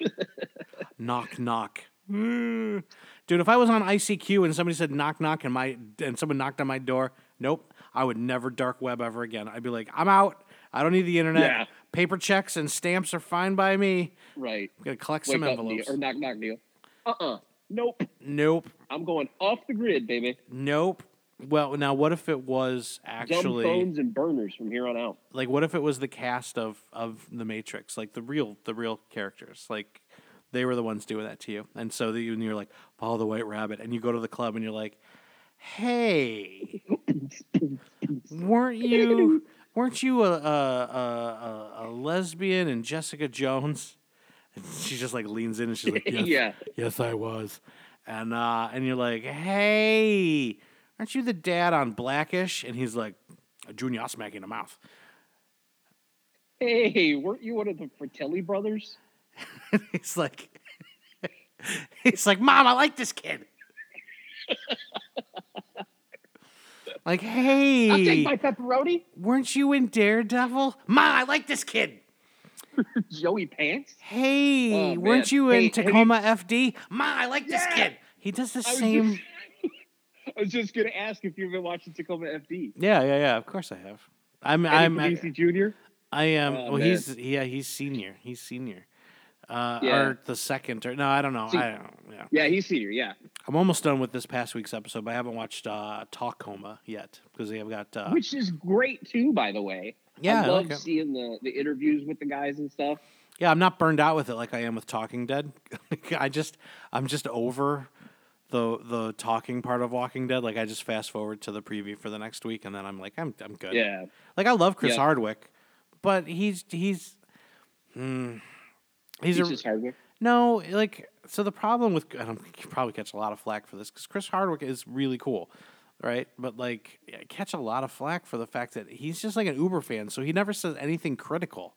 knock knock. Hmm. Dude, if I was on ICQ and somebody said knock knock and my and someone knocked on my door, nope, I would never dark web ever again. I'd be like, I'm out. I don't need the internet. Yeah. Paper checks and stamps are fine by me. Right. I'm gonna collect Wake some envelopes. Neo, or knock, knock, Neo. Uh-uh. Nope. Nope. I'm going off the grid, baby. Nope. Well, now what if it was actually Dumb phones and burners from here on out. like what if it was the cast of of the Matrix, like the real the real characters, like they were the ones doing that to you, and so that you and you're like follow the white rabbit, and you go to the club and you're like, hey, weren't you weren't you a a, a, a, a lesbian and Jessica Jones? And she just like leans in and she's like, yes, Yeah. yes, I was, and uh, and you're like, hey, aren't you the dad on Blackish? And he's like, Junior smack you in the mouth. Hey, weren't you one of the Fratelli brothers? he's like, he's like, Mom, I like this kid. like, hey, I'll take my pepperoni. weren't you in Daredevil? Ma, I like this kid. Joey Pants. Hey, Oh, weren't you in you- Tacoma FD? Ma, I like this kid. He does the I same. I was just gonna ask if you've been watching Tacoma FD. Yeah, yeah, yeah. Of course I have. I'm, I'm, Eddie I, Jr. I am. Oh, well, man. he's yeah, he's senior. He's senior. Uh, Yeah. or the second or no, I don't know. See- I don't. Yeah. Yeah, he's senior. Yeah. I'm almost done with this past week's episode, but I haven't watched uh, Talkoma yet because they have got. Uh, Which is great too, by the way. yeah, I love it. seeing the, the interviews with the guys and stuff. yeah, I'm not burned out with it like I am with Talking Dead. I just, I'm just over the the talking part of Walking Dead. Like I just fast forward to the preview for the next week, and then I'm like, I'm, I'm good. Yeah. Like I love Chris Yeah. Hardwick, but he's he's. Hmm, he's, He's a, just Hardwick. No, like so the problem with and I'm you probably catch a lot of flack for this because Chris Hardwick is really cool, right? But like, I catch a lot of flack for the fact that he's just like an Uber fan, so he never says anything critical.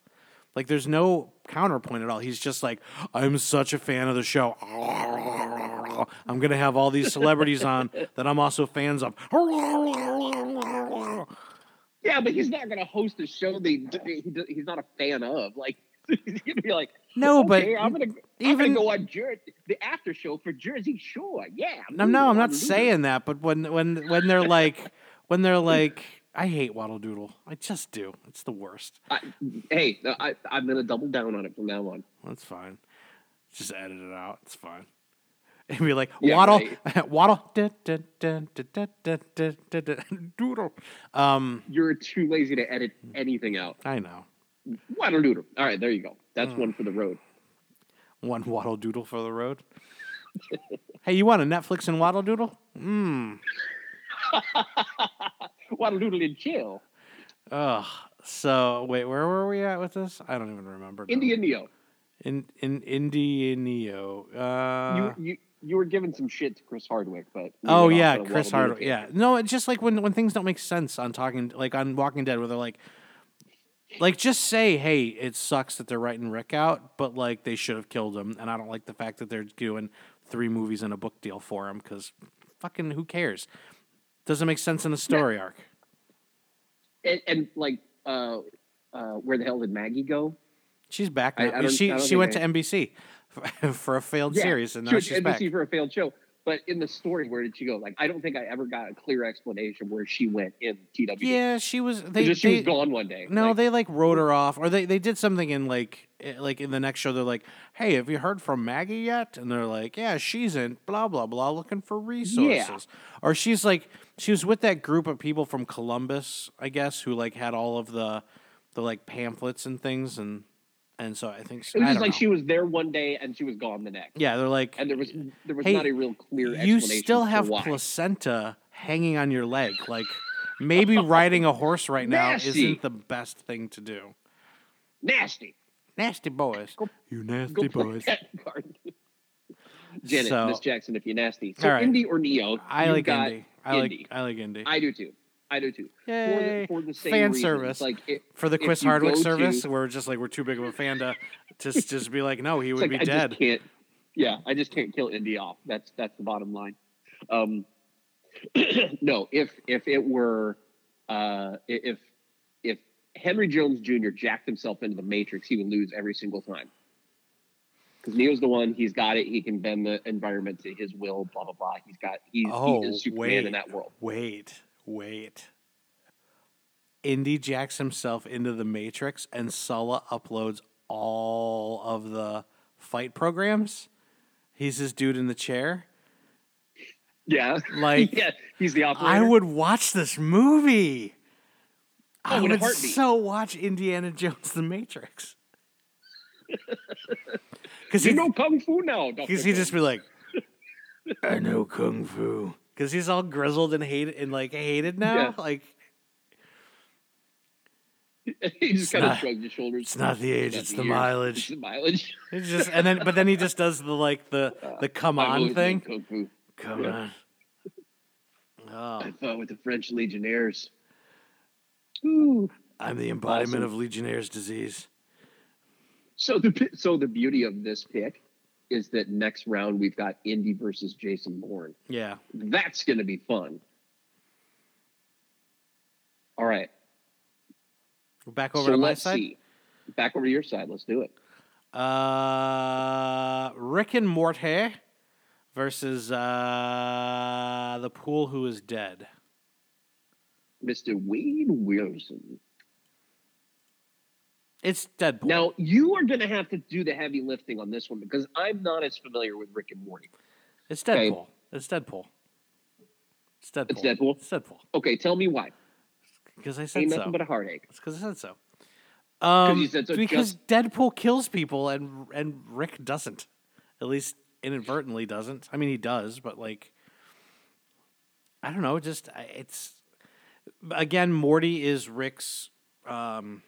Like, there's no counterpoint at all. He's just like, I'm such a fan of the show. I'm gonna have all these celebrities on that I'm also fans of. Yeah, but he's not going to host a show that he, he- he's not a fan of. Like, he's going to be like, No, but I'm going to I'm even- going to go on Jer- the after show for Jersey Shore. Yeah. No, no, I'm not Doodle. saying that. But when when when they're like when they're like, I hate Waddle Doodle. I just do. It's the worst. I, hey, I, I'm going to double down on it from now on. That's fine. Just edit it out. It's fine and be like waddle, waddle, doodle. Um, You're too lazy to edit anything out. I know. Waddle doodle. All right, there you go. That's hmm. one for the road. One waddle doodle for the road. hey, you want a Netflix and waddle doodle? Mmm. waddle doodle and chill. Ugh. So wait, where were we at with this? I don't even remember. Indian Neo. In in Indianio. Uh, you, you you were giving some shit to Chris Hardwick, but oh yeah, Chris Hardwick. Yeah, no, it's just like when when things don't make sense on talking, like on Walking Dead, where they're like, like just say, hey, it sucks that they're writing Rick out, but like they should have killed him, and I don't like the fact that they're doing three movies and a book deal for him because fucking who cares? Doesn't make sense in the story arc. And, and like, uh, uh, where the hell did Maggie go? She's back now. I don't- she she went I- to NBC for a failed series, and now went she's to back. For a failed show. But in the story, where did she go? Like, I don't think I ever got a clear explanation where she went in TW. Yeah, she was. They, just she they- was gone one day. No, Like, they like wrote her off, or they, they did something in like eh, like in the next show. They're like, "Hey, have you heard from Maggie yet?" And they're like, "Yeah, she's in blah blah blah, looking for resources." Or she's like, she was with that group of people from Columbus, I guess, who like had all of the the like pamphlets and things, and and so I think it was just like know. she was there one day and she was gone the next. yeah, they're like, And there was there was Hey, not a real clear you explanation. still for have why. placenta hanging on your leg, like. Maybe riding a horse right now Nasty. isn't the best thing to do. nasty. Nasty boys. Go- you nasty play boys. Janet, So- Miss Jackson, if you're nasty. So All right. Indy or Neo? I like got Indy. I Indie. like I like Indy. I do too. I do too. Yay. For the, for the same Fan reasons. service. Like it, For the Chris Hardwick service, to- we're just like we're too big of a fan to just just be like, no, he would like, be I dead. just can't. Yeah, I just can't kill Indy off. That's that's the bottom line. Um, no, if if it were, uh, if if Henry Jones Jr. jacked himself into the Matrix, he would lose every single time. Because Neo's the one. He's got it. He can bend the environment to his will. Blah blah blah. He's got. He's, Oh, he is Superman wait. in that world. Wait, wait. Indy jacks himself into the Matrix, and Sallah uploads all of the fight programs. He's this dude in the chair. Yeah, Like, yeah. He's the operator. I would watch this movie. Oh, I Oh, a would so watch Indiana Jones: The Matrix. Because You he, know kung fu now. because he just be like, I know kung fu. Because he's all grizzled and hated and like hated now. Yeah. Like he just kind of not- shrugged his shoulders. it's not the age, it's the years, mileage. It's the mileage. It's just and then but then he just does the like the uh, the come I've on thing. loved Kung fu. Come Yeah. on. Oh, I fought with the French Legionnaires. Ooh. I'm the embodiment Awesome. of Legionnaire's disease. So the so the beauty of this pick is that next round we've got Indy versus Jason Bourne. Yeah. That's going to be fun. All right. Back over so to my side. see. Back over to your side. Let's do it. Uh, Rick and Morty versus uh, the pool who is dead. Mr. Wade Wilson. It's Deadpool. Now, you are going to have to do the heavy lifting on this one because I'm not as familiar with Rick and Morty. it's okay. Deadpool. It's Deadpool. It's Deadpool. It's Deadpool? It's Deadpool. Okay, tell me why. Because I said Ain't so. nothing but a heartache. It's because I said so. Um, you said so, because just- Deadpool kills people and and Rick doesn't. At least inadvertently doesn't. I mean, he does, but like, I don't know. Just it's again, Morty is Rick's um,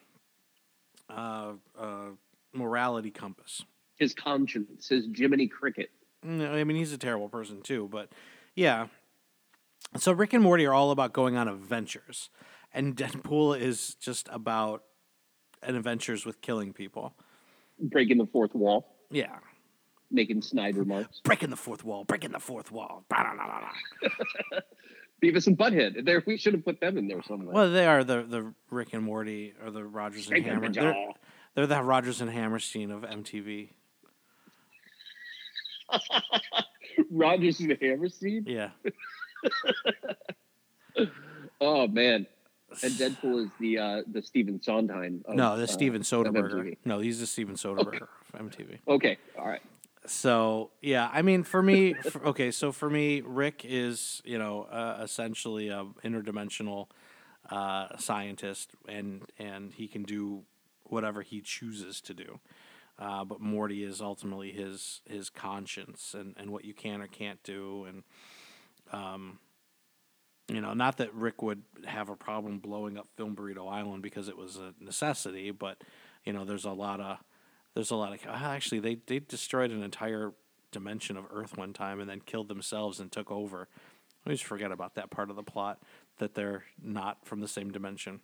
uh, uh, morality compass. His conscience, his Jiminy Cricket. No, I mean he's a terrible person too, but yeah. So Rick and Morty are all about going on adventures, and Deadpool is just about an adventures with killing people. Breaking the fourth wall, Yeah, making snide remarks. breaking the fourth wall, breaking the fourth wall. Beavis and Butthead. There, we should have put them in there somewhere. Well, they are the the Rick and Morty or the Rodgers and Hammer. They're, they're the Rodgers and Hammerstein of MTV. Rodgers and Hammerstein. Yeah. Oh man, and Deadpool is the uh, the Stephen Sondheim. Of, No, uh, Steven of Soderbergh. No, he's the Steven Soderbergh of MTV. Okay, all right. So yeah, I mean, for me, for, okay, so for me, Rick is you know uh, essentially a interdimensional uh, scientist, and and he can do whatever he chooses to do. Uh, but Morty is ultimately his his conscience and, and what you can or can't do, and um, you know, not that Rick would have a problem blowing up Film Burrito Island because it was a necessity, but you know, there's a lot of there's a lot of uh, actually they they destroyed an entire dimension of Earth one time and then killed themselves and took over. I just forget about that part of the plot that they're not from the same dimension.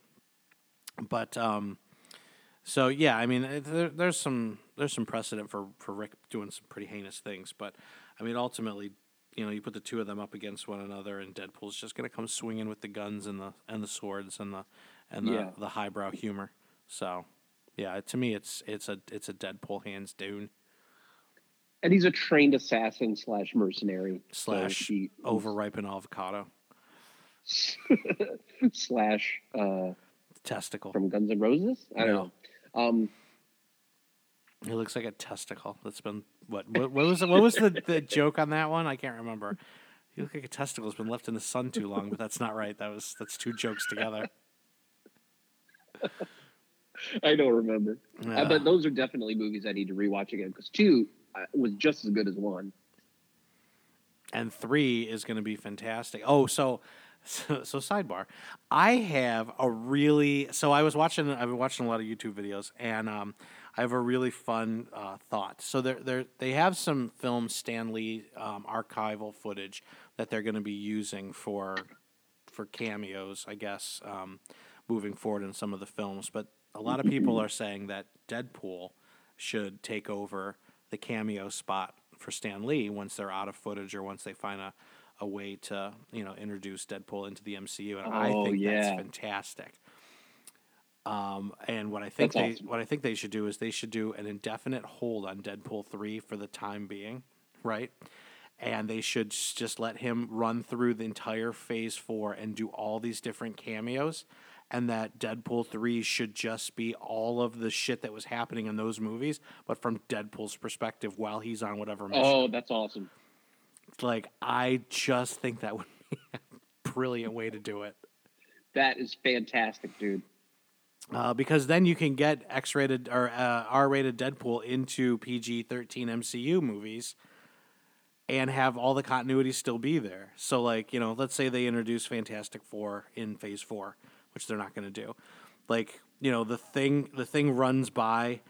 But um, so yeah, I mean, there, there's some there's some precedent for for Rick doing some pretty heinous things, but I mean, ultimately, you know, you put the two of them up against one another, and Deadpool's just gonna come swinging with the guns and the and the swords and the and the Yeah. the highbrow humor. So yeah, to me, it's it's a it's a Deadpool hands down And he's a trained assassin slash mercenary so slash he- overripe avocado slash uh, testicle. from Guns N' Roses. I don't No. know. Um, It looks like a testicle that's been what what, what was what was the, the joke on that one? I can't remember. You look like a testicle has been left in the sun too long, but that's not right. That was that's two jokes together. I don't remember. Uh, but those are definitely movies I need to rewatch again because two uh, was just as good as one. and three is going to be fantastic. Oh, so, so so sidebar, I have a really so I was watching I've been watching a lot of YouTube videos and um, I have a really fun uh, thought. So they they they have some film Stan Lee um, archival footage that they're going to be using for for cameos, I guess, um, moving forward in some of the films. But a lot of people are saying that Deadpool should take over the cameo spot for Stan Lee once they're out of footage or once they find a, a way to you know introduce Deadpool into the MCU. And I Oh, think that's fantastic. Um, and what I think That's they awesome. what I think they should do is they should do an indefinite hold on Deadpool three for the time being, right? And they should just let him run through the entire Phase four and do all these different cameos, and that Deadpool three should just be all of the shit that was happening in those movies, but from Deadpool's perspective while he's on whatever mission. Oh, that's awesome. Like I just think that would be a brilliant way to do it. That is fantastic, dude. uh, because then you can get X-rated or uh, R-rated Deadpool into PG-13 MCU movies, and have all the continuity still be there. So, like you know, let's say they introduce Fantastic Four in Phase Four, which they're not going to do. Like you know, the thing the thing runs by,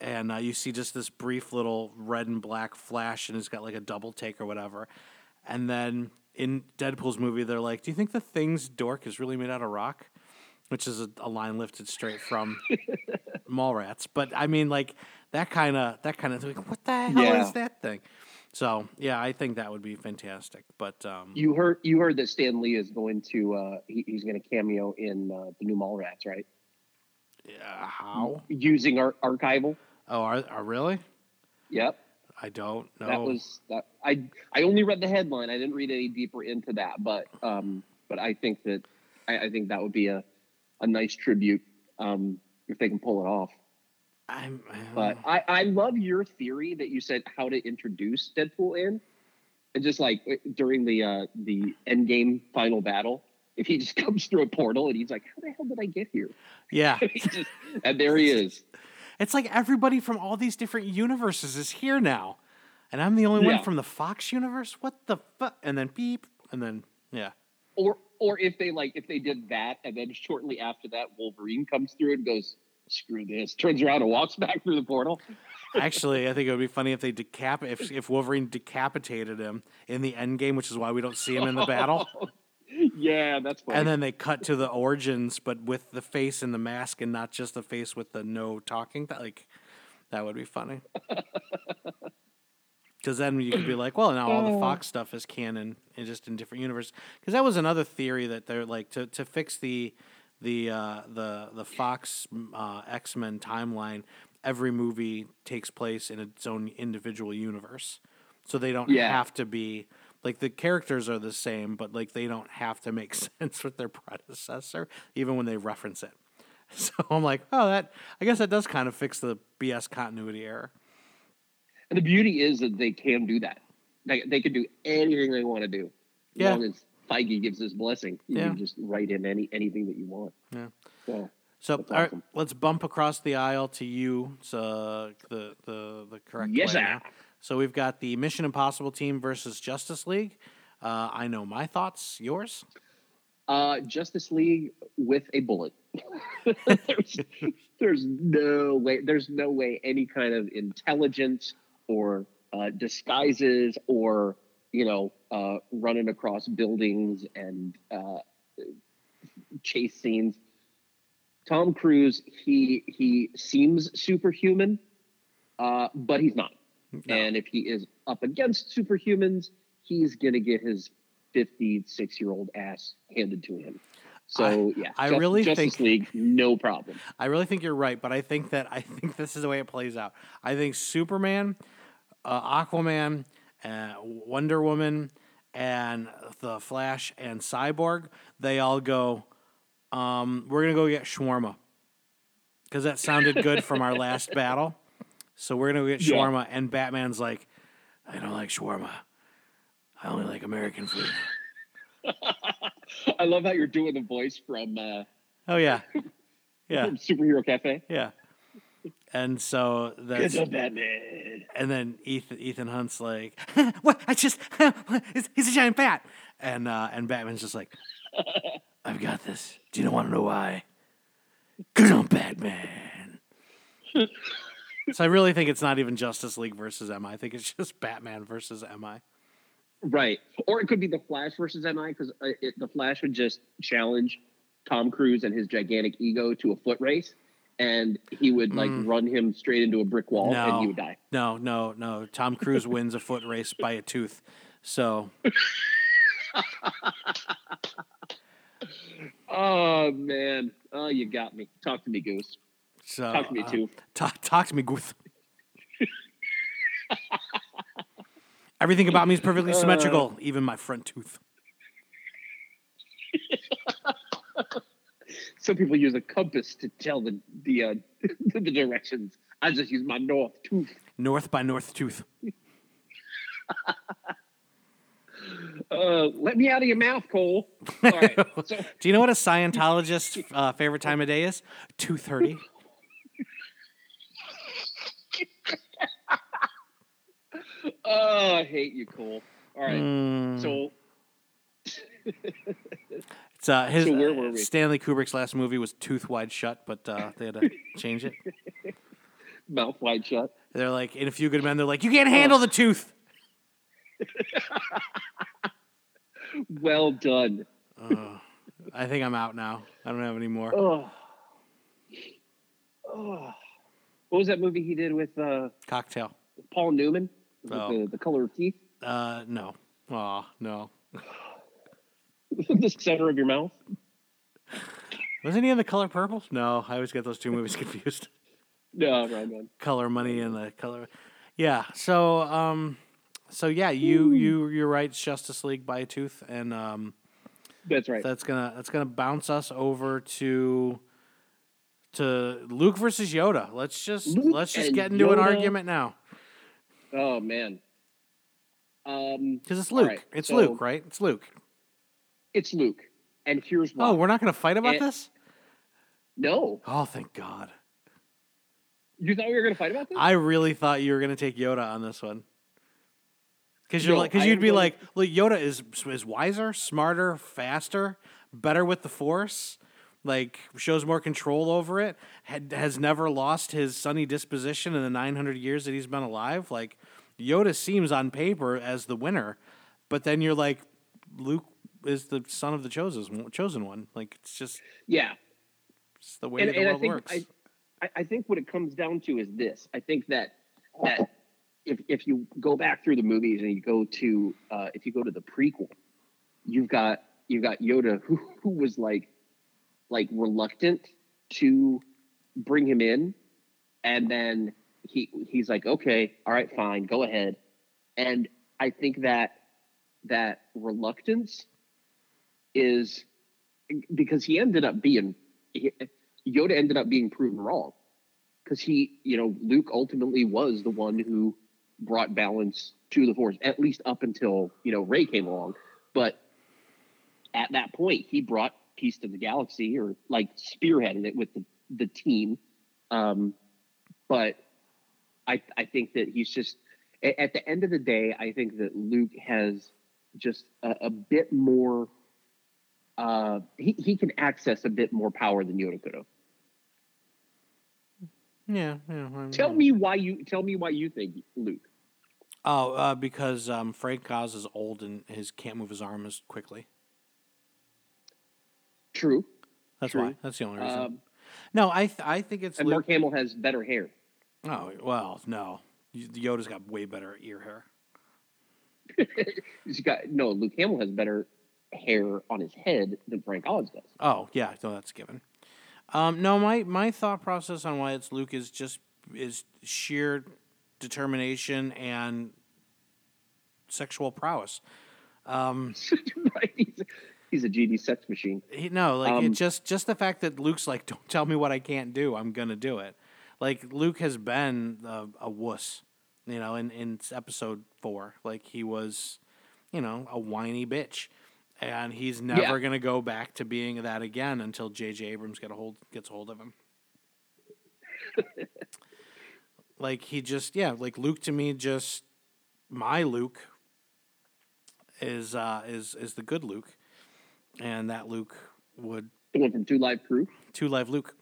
and uh, you see just this brief little red and black flash, and it's got like a double take or whatever, and then. In Deadpool's movie, they're like, "Do you think the thing's dork is really made out of rock?" which is a, a line lifted straight from Mallrats. But I mean, like that kind of that kind of like, what the hell Yeah. is that thing? So yeah, I think that would be fantastic. But um, You heard you heard that Stan Lee is going to uh, he, he's going to cameo in uh, the new Mallrats, right? yeah, how? Using our archival. Oh, are, are really? Yep. I don't know. That was that. I I only read the headline. I didn't read any deeper into that, but um, but I think that I, I think that would be a a nice tribute um, if they can pull it off. I'm, But I I love your theory that you said how to introduce Deadpool in, and just like during the uh, the end game final battle, if he just comes through a portal and he's like, how the hell did I get here? yeah, He just- and there he is. it's like everybody from all these different universes is here now, and I'm the only Yeah. one from the Fox universe. What the fuck? And then beep, and then yeah. Or or if they like if they did that and then shortly after that Wolverine comes through and goes screw this turns around and walks back through the portal. Actually, I think it would be funny if they decap if if Wolverine decapitated him in the end game, which is why we don't see him in the battle. yeah, that's funny. And then they cut to the origins, but with the face and the mask, and not just the face with the no talking. That like, that would be funny. Because then you could be like, well, now all the Fox stuff is canon and just in different universes. Because that was another theory that they're like to, to fix the the uh, the the Fox uh, X Men timeline. Every movie takes place in its own individual universe, so they don't Yeah. have to be like the characters are the same, but like they don't have to make sense with their predecessor, even when they reference it. So I'm like, oh, that I guess that does kind of fix the BS continuity error. And the beauty is that they can do that. They, they can do anything they want to do. As Yeah. long as Feige gives his blessing. You Yeah. can just write in any anything that you want. Yeah. So So all right, awesome. let's bump across the aisle to you. It's uh, the the the correct Yes, way sir. So we've got the Mission Impossible team versus Justice League. Uh, I know my thoughts. Yours? uh Justice League with a bullet. there's, there's no way there's no way any kind of intelligence or uh, disguises or you know uh, running across buildings and uh, chase scenes. Tom Cruise, he he seems superhuman, uh, but he's not. No. And if he is up against superhumans, he's gonna get his 56 year old ass handed to him. So yeah, I Jus- really Justice think- League, no problem. I really think you're right, but I think that I think this is the way it plays out. I think Superman, uh, Aquaman, uh, Wonder Woman, and the Flash and Cyborg, they all go. Um, we're gonna go get shawarma because that sounded good from our last battle. So we're gonna go get Yeah. shawarma, and Batman's like, I don't like shawarma. I only like American food. I love how you're doing the voice from uh, Oh yeah, yeah, from Superhero Cafe. yeah. And so that's Batman. And then Ethan Ethan Hunt's like, "What? I just he's, he's a giant bat." And uh, and Batman's just like, "I've got this. Do you want to know why? Cause I'm Batman." so I really think it's not even Justice League versus MI. I think it's just Batman versus MI. Right. Or it could be the Flash versus MI because uh, the Flash would just challenge Tom Cruise and his gigantic ego to a foot race, and he would like run him straight into a brick wall, and he would die. No, no, no. Tom Cruise wins a foot race by a tooth. So Oh man. Oh, you got me. Talk to me, Goose. so Talk to me uh, too. Talk, talk to me, Goose. Everything about me is perfectly Uh. symmetrical, even my front tooth. Some people use a compass to tell the the uh, the directions. I just use my north tooth. North by North Tooth. Uh, let me out of your mouth, Cole. All right. So, Do you know what a Scientologist's uh, favorite time of day is? Two thirty. oh, I hate you, Cole. All right. Mm. So It's uh, his So where were we? Stanley Kubrick's last movie was Tooth Wide Shut, but uh, they had to change it. mouth wide shut. They're like in a few good men. They're like, you can't handle the tooth. Well done. Uh, I think I'm out now. I don't have any more. Oh. Oh. What was that movie he did with uh, Cocktail. Paul Newman? Oh. the, the color of teeth? Uh, no. Aw, no. the center of your mouth? Wasn't he in the color purple? No, I always get those two movies confused. No, wrong one. color money and the color. Yeah. So um, so yeah, you you you're right. It's Justice League by a tooth, and um, That's right. that's gonna that's gonna bounce us over to to Luke versus Yoda. Let's just Luke let's just get into an argument now oh man. Um, because it's Luke. right, it's so- Luke, right? It's Luke. It's Luke, and here's why. Oh, we're not gonna fight about Eh. this. no, Oh, thank God. you thought we were going to fight about this? I really thought you were gonna take Yoda on this one. Because you're no, like, because you'd be going- like, look, Yoda is is wiser, smarter, faster, better with the Force, like shows more control over it. Had, has never lost his sunny disposition in the 900 years that he's been alive. Like Yoda seems on paper as the winner, but then you're like, Luke is the son of the chosen chosen one. Like it's just yeah, it's the way and, the and I think works. I, I think what it comes down to is this. I think that that if if you go back through the movies and you go to uh, if you go to the prequel, you've got you've got Yoda who who was like like reluctant to bring him in, and then he he's like, okay, all right, fine, go ahead, and I think that that reluctance is because he ended up being he, Yoda ended up being proven wrong because he, you know, Luke ultimately was the one who brought balance to the Force, at least up until you know Rey came along. But at that point, he brought peace to the galaxy, or like spearheaded it with the the team. Um, but I I think that he's just at the end of the day, I think that Luke has just a, a bit more. Uh, he he can access a bit more power than Yoda could have. yeah, yeah. I'm- Tell me why you tell me why you think Luke. Oh, uh, because um, Frank Oz is old and his can't move his arm as quickly. True. That's True. why. That's the only reason. Um, no, I th- I think it's and Luke. Mark Hamill has better hair. Oh well, no. Y- Yoda's got way better ear hair. He's got no. Luke Hamill has better hair on his head than Frank Oz does. Oh yeah, no, that's a given. Um, no, my my thought process on why it's Luke is just is sheer determination and sexual prowess. Um, right? He's, he's a GD sex machine. he, no, like Um, it just just the fact that Luke's like, don't tell me what I can't do. I'm gonna do it. Like Luke has been a, a wuss, you know, in in episode four. Like he was, you know, a whiny bitch. And he's never Yeah. gonna go back to being that again until J.J. Abrams get a hold gets a hold of him. like he just yeah, like Luke to me just my Luke is uh is is the good Luke. And that Luke would The one from Two Live Crew, two live Luke.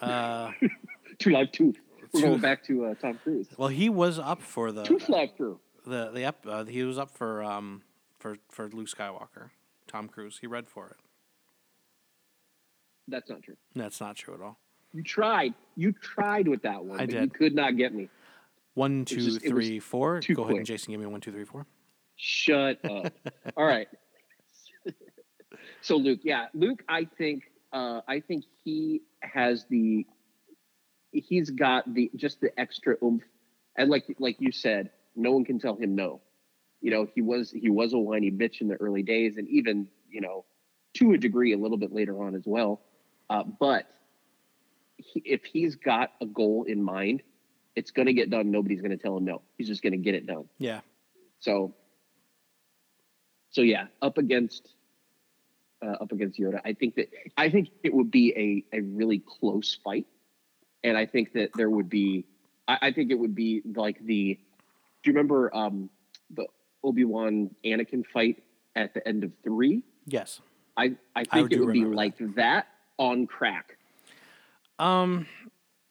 Uh Two Live two. We're Two- going back to uh, Tom Cruise. well he was up for the Tooth Live Crew. the the ep, uh, he was up for um for for Luke Skywalker. Tom Cruise. He read for it. That's not true. That's not true at all. You tried. You tried with that one, I but you could not get me. One, two, just- three, four. Go ahead and. Jason give me one, two, three, four. Shut up. All right. so Luke, yeah, Luke, I think, uh, I think he has the, he's got the just the extra oomph, and like like you said, no one can tell him no. You know, he was he was a whiny bitch in the early days, and even you know, to a degree, a little bit later on as well. Uh, but he, if he's got a goal in mind, it's going to get done. Nobody's going to tell him no. He's just going to get it done. Yeah. So, so yeah, up against uh, up against Yoda, I think that I think it would be a a really close fight, and I think that there would be, I, I think it would be like the, do you remember um the Obi Wan Anakin fight at the end of three? Yes. I I I think do it would be like that on crack. Um.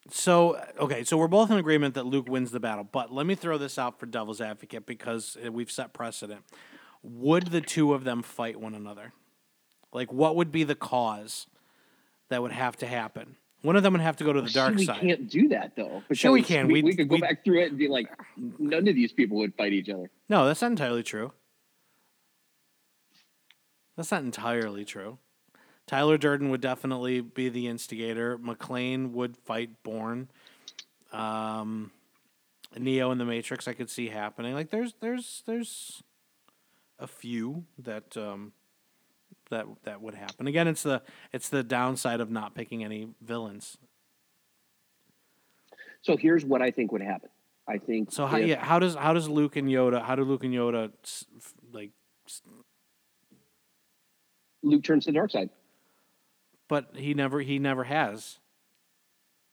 So okay, so we're both in agreement that Luke wins the battle, but let me throw this out for devil's advocate because we've set precedent. Would the two of them fight one another? Like, what would be the cause that would have to happen? One of them would have to go to the See, dark we side. can't do that though. Sure we can. We, We- we could go we- back through it and be like, none of these people would fight each other. No, that's not entirely true. That's not entirely true. Tyler Durden would definitely be the instigator. McClane would fight Bourne. Um, Neo in the Matrix, I could see happening. Like there's there's there's a few that um, that that would happen. Again, it's the it's the downside of not picking any villains. So here's what I think would happen. I think So how if- yeah, how does how does Luke and Yoda how do Luke and Yoda like Luke turns to the dark side. but he never he never has.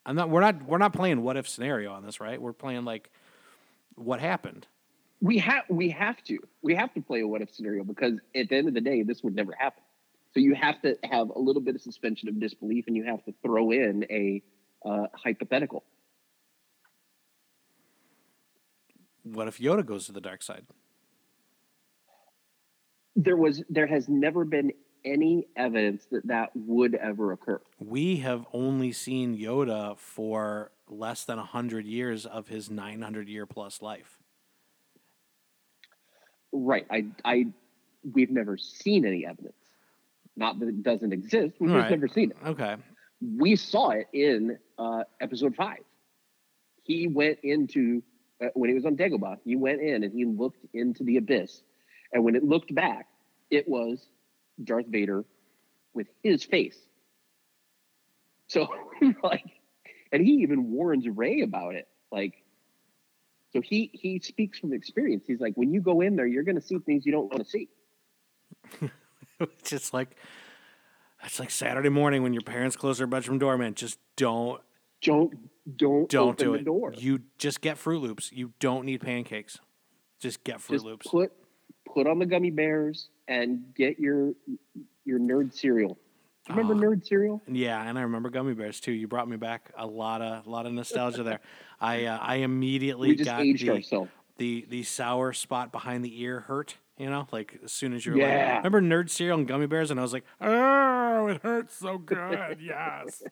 I'm not we're not we're not playing what if scenario on this, right? We're playing like what happened. We have we have to we have to play a what if scenario because at the end of the day, this would never happen. So you have to have a little bit of suspension of disbelief, and you have to throw in a uh, hypothetical. What if Yoda goes to the dark side? there was there has never been any evidence that that would ever occur. We have only seen Yoda for less than 100 years of his 900 year plus life. Right. I I we've never seen any evidence. Not that it doesn't exist. We've Right. just never seen it. Okay. We saw it in uh, episode five. He went into uh, when he was on Dagobah. He went in and he looked into the abyss, and when it looked back, it was Darth Vader with his face. So like, and he even warns Rey about it. Like, so he he speaks from experience. He's like, when you go in there, you're going to see things you don't want to see. it's just like it's like Saturday morning when your parents close their bedroom door, man. Just don't Don't don't don't open do the it. door. You just get Froot Loops. You don't need pancakes. Just get Fruit Just Loops. put put on the gummy bears and get your your nerd cereal. Do you remember Oh. nerd cereal? Yeah, and I remember gummy bears too. You brought me back a lot of a lot of nostalgia there. I uh, I immediately got the, ourselves. the the sour spot behind the ear hurt. You know, like as soon as you were Yeah. like, remember nerd cereal and gummy bears, and I was like, oh, it hurts so good. Yes.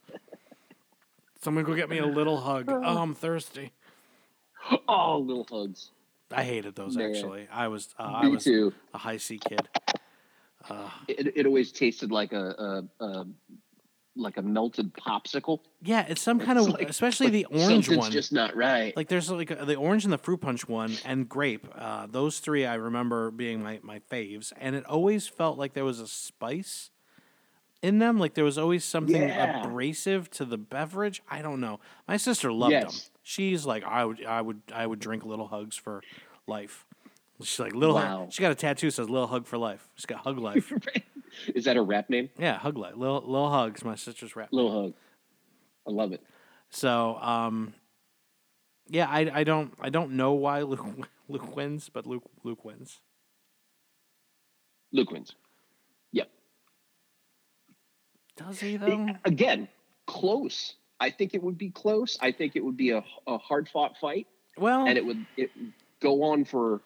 Someone go get me a little hug. Oh, I'm thirsty. Oh, little hugs. I hated those Man. actually. I was uh, I was too. a Hi-C kid. It, it always tasted like a, a, a like a melted popsicle. Yeah, it's some kind of, like- especially like the orange one. just not right. Like there's like the orange and the fruit punch one and grape. Uh, those three I remember being my, my faves, and it always felt like there was a spice in them. Like there was always something Yeah. abrasive to the beverage. I don't know. My sister loved them. She's like I would I would I would drink little hugs for life. She's like little. Wow. Hug. She got a tattoo that says "Little Hug for Life." She's got Hug Life. Is that a rap name? yeah, Hug Life. Little Little Hugs. My sister's rap. Little hug. I love it. So, um, yeah, I, I don't I don't know why Luke Luke wins, but Luke Luke wins. Luke wins. Yep. Does he though? Again, close. I think it would be close. I think it would be a, a hard fought fight, Well, and it would it would go on for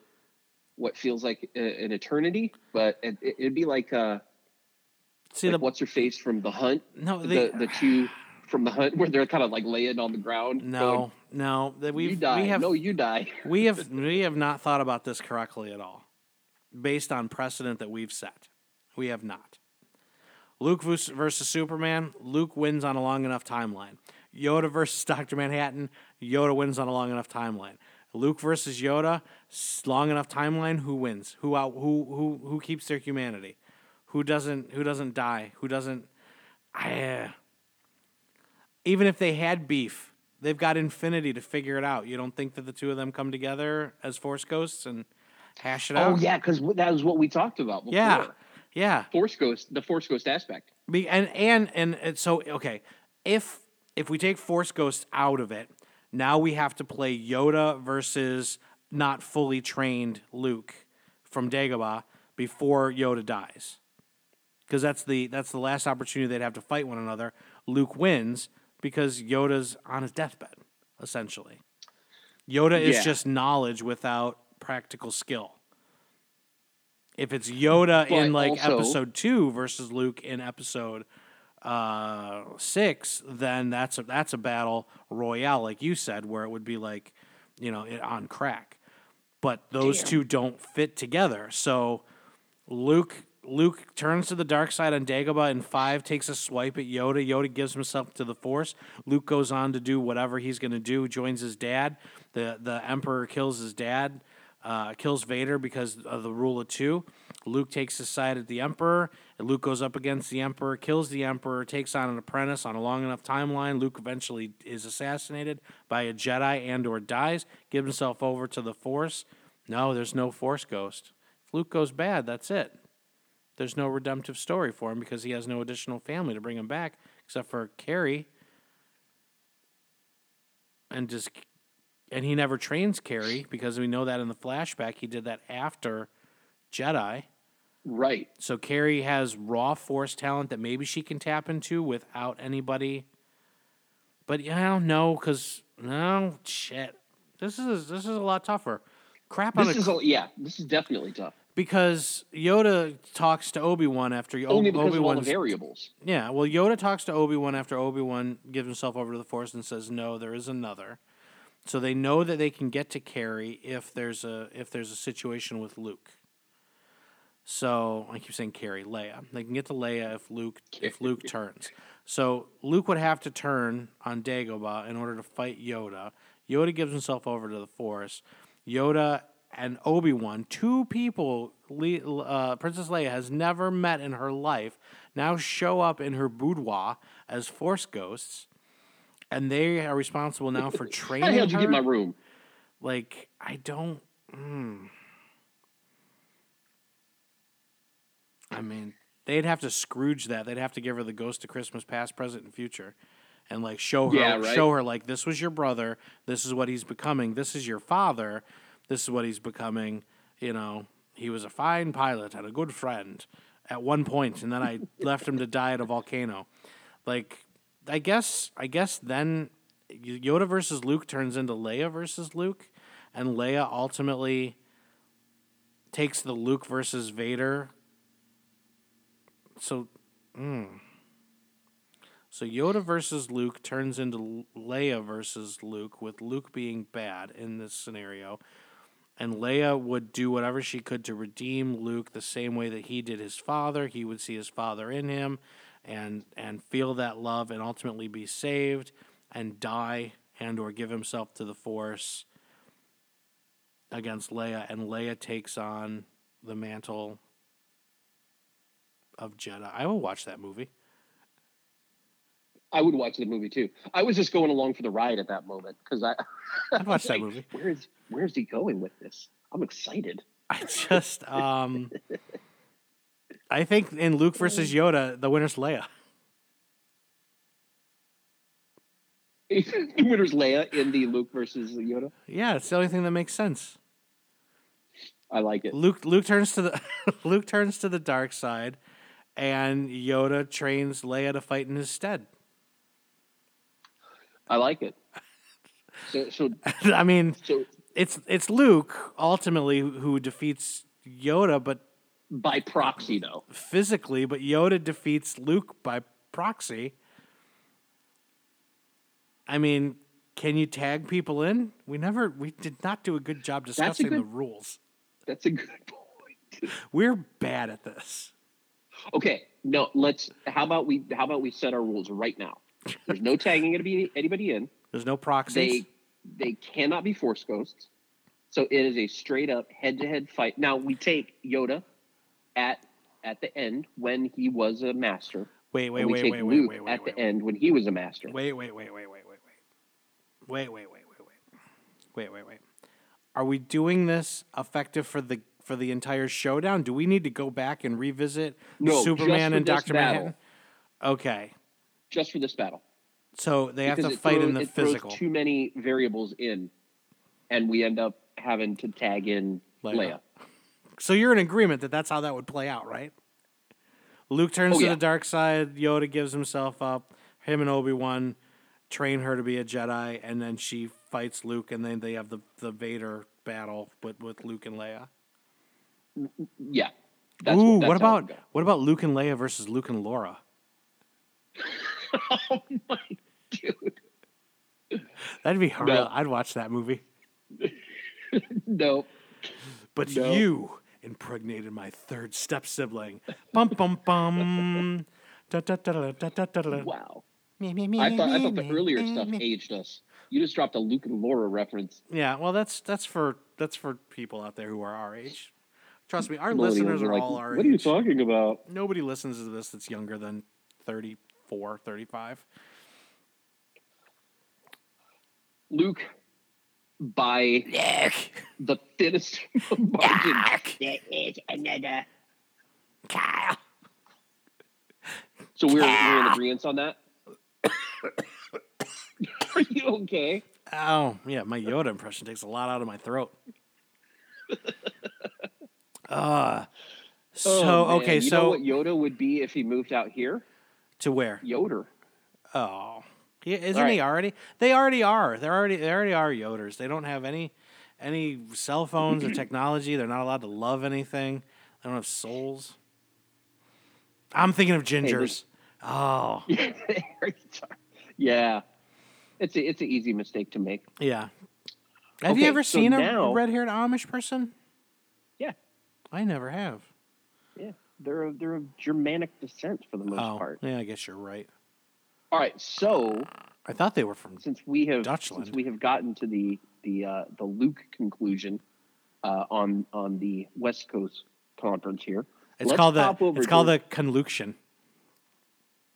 what feels like a, an eternity. But it, it'd be like uh, see like the what's her face from the Hunt. no they, the the two from the Hunt where they're kind of like laying on the ground. going, no no that we die. we have no, you die. we have we have not thought about this correctly at all, based on precedent that we've set. We have not. Luke vers- versus Superman. Luke wins on a long enough timeline. Yoda versus Doctor Manhattan. Yoda wins on a long enough timeline. Luke versus Yoda. Long enough timeline. Who wins? Who out? Who who who keeps their humanity? Who doesn't? Who doesn't die? Who doesn't? I, uh, even if they had beef, they've got infinity to figure it out. You don't think that the two of them come together as Force Ghosts and hash it Oh out? Oh yeah, because that was what we talked about before. yeah, yeah. Force Ghost, the Force Ghost aspect. Be, and and and and so okay, if if we take Force Ghosts out of it, now we have to play Yoda versus not fully trained Luke from Dagobah before Yoda dies, because that's the that's the last opportunity they'd have to fight one another. Luke wins because Yoda's on his deathbed, essentially. Yoda is Yeah. just knowledge without practical skill. If it's Yoda in like also- episode two versus Luke in episode uh, six, then that's a that's a battle royale, like you said, where it would be like, you know, it, on crack. But those Damn. two don't fit together. So Luke Luke turns to the dark side on Dagobah and five takes a swipe at Yoda. Yoda gives himself to the Force. Luke goes on to do whatever he's going to do. Joins his dad. the The Emperor kills his dad. Uh, kills Vader because of the rule of two. Luke takes his side at the Emperor. And Luke goes up against the Emperor, kills the Emperor, takes on an apprentice on a long enough timeline. Luke eventually is assassinated by a Jedi and or dies. Gives himself over to the Force. No, there's no Force ghost. If Luke goes bad, that's it there's no redemptive story for him because he has no additional family to bring him back except for Carrie. And just and he never trains Carrie because we know that in the flashback he did that after Jedi. Right. So Carrie has raw force talent that maybe she can tap into without anybody. But yeah, I don't know because no shit. This is this is a lot tougher. Crap on This a is a, yeah. This is definitely tough. because Yoda talks to Obi Wan after Only because Obi of all the Wan. variables. Yeah, well, Yoda talks to Obi Wan after Obi Wan gives himself over to the Force and says, "No, there is another." So they know that they can get to Carrie if there's a if there's a situation with Luke. So I keep saying Carrie, Leia. They can get to Leia if Luke if Luke turns. So Luke would have to turn on Dagobah in order to fight Yoda. Yoda gives himself over to the Force. Yoda and Obi Wan, two people Le- uh, Princess Leia has never met in her life, now show up in her boudoir as Force ghosts, and they are responsible now for How training the hell did you her. get my room? like, I don't. Mm. I mean, they'd have to Scrooge that. They'd have to give her the Ghost of Christmas Past, Present, and Future, and like show her, Yeah, right. show her like this was your brother, this is what he's becoming, this is your father, this is what he's becoming. You know, he was a fine pilot and a good friend at one point, and then I left him to die at a volcano. Like, I guess, I guess then Yoda versus Luke turns into Leia versus Luke, and Leia ultimately takes the Luke versus Vader. So, mm. so Yoda versus Luke turns into Leia versus Luke, with Luke being bad in this scenario. And Leia would do whatever she could to redeem Luke the same way that he did his father. He would see his father in him and and feel that love and ultimately be saved and die and or give himself to the force against Leia and Leia takes on the mantle of Jedi. I will watch that movie. I would watch the movie too. I was just going along for the ride at that moment because I. I'd watch that like, movie. Where is Where is he going with this? I'm excited. I just um I think in Luke versus Yoda, the winner's Leia. the winner's Leia in the Luke versus Yoda. Yeah, it's the only thing that makes sense. I like it. Luke Luke turns to the Luke turns to the dark side and Yoda trains Leia to fight in his stead. I like it. So so I mean, so it's it's Luke ultimately who- who defeats Yoda, but by proxy though. physically, but Yoda defeats Luke by proxy. I mean, can you tag people in? We never we did not do a good job discussing the rules. That's a good point. We're bad at this. Okay, no, let's. How about we? How about we set our rules right now? There's no tagging anybody anybody in. There's no proxies. They they cannot be force ghosts. So it is a straight up head to head fight. Now we take Yoda at at the end when he was a master. wait, wait, wait, wait, wait, Luke wait, wait, at wait, the end when he was a master. wait, wait, wait, wait, wait, wait, wait, wait, wait, wait, wait, wait, wait, wait, wait. Are we doing this effective for the for the entire showdown? Do we need to go back and revisit No, Superman and Doctor. Manhattan? Okay, Just for this battle. so they have to fight throws- in the physical. too many variables in, and we end up having to tag in Leia. Leia. So you're in agreement that that's how that would play out, right? Luke turns Oh, to yeah. the dark side. Yoda gives himself up. Him and Obi Wan train her to be a Jedi, and then she fights Luke, and then they have the the Vader battle with with Luke and Leia. Yeah. That's Ooh, that's what about what about Luke and Leia versus Luke and Laura? oh my dude. That'd be real. No. I'd watch that movie. No. But No. you impregnated my third step sibling. Bum bum bum. Da, da, da, da, da, da, da. Wow. Me, me, me, I thought I thought the earlier stuff aged us. You just dropped a Luke and Laura reference. Yeah, well, that's that's for that's for people out there who are our age. Trust me, our listeners are like, all our What are you age. talking about? Nobody listens to this that's younger than 34, 35. Luke, by the thinnest margin, there is another. Kyle. So we're, we're in agreement on that. Are you okay? Oh, yeah, my Yoda impression takes a lot out of my throat. Uh so Oh, okay, you so know what Yoda would be if he moved out here? to where? Yoder. Oh, yeah, isn't All he already? They already are. They're already they already are Yoders. They don't have any any cell phones or technology. They're not allowed to love anything. They don't have souls. I'm thinking of gingers. oh, yeah, it's a, it's an easy mistake to make. yeah. Have Okay, you ever so seen a now- red-haired Amish person? I never have. Yeah, they're of, they're of Germanic descent for the most oh, part. yeah. I guess you're right. All right, so I thought they were from. since we have Dutchland. since we have gotten to the the uh, the Luke conclusion uh, on on the West Coast conference here, It's let's called the. It's called the conluction.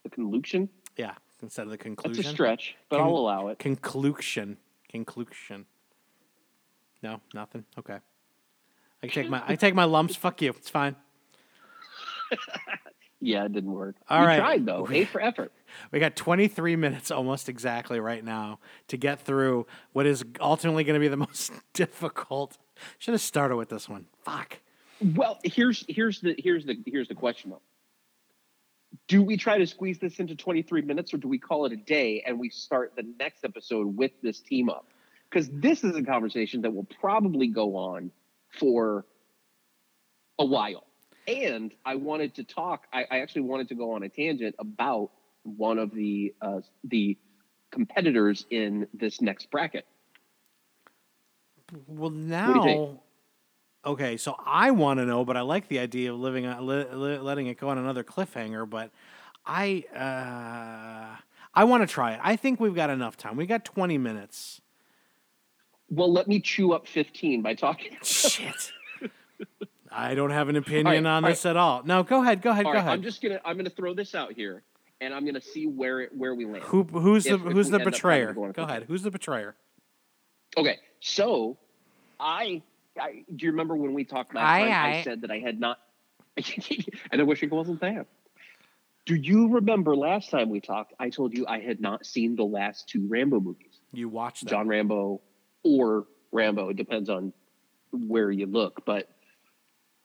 the conclusion. Yeah, instead of the That's conclusion. a stretch, but Con- I'll allow it. Conclusion. Conclusion. No, nothing. Okay. I take my I take my lumps. Fuck you. It's fine. Yeah, it didn't work. All you right. tried though. A for effort. We got 23 minutes almost exactly right now to get through what is ultimately going to be the most difficult. Should have started with this one. Fuck. Well, here's here's the here's the here's the question though. Do we try to squeeze this into 23 minutes or do we call it a day and we start the next episode with this team up? Because this is a conversation that will probably go on for a while. And I wanted to talk, I, I actually wanted to go on a tangent about one of the uh, the competitors in this next bracket. Well, now. Okay, so I want to know, but I like the idea of living on, li, li, letting it go on another cliffhanger. But I, uh, I want to try it. I think we've got enough time. We got 20 minutes. Well, let me chew up 15 by talking. Shit. I don't have an opinion All on right, this at all. No, go ahead. Go ahead. All go right, ahead. I'm just gonna I'm gonna throw this out here, and I'm gonna see where it, where we land. Who who's if- the who's the end up having betrayer? go ahead. Who's the betrayer? Okay, so I, I do you remember when we talked last Aye, time? aye. I said that I had not, and I wish it wasn't there. Do you remember last time we talked? I told you I had not seen the last two Rambo movies, You watched them. John Rambo or Rambo. It depends on where you look, but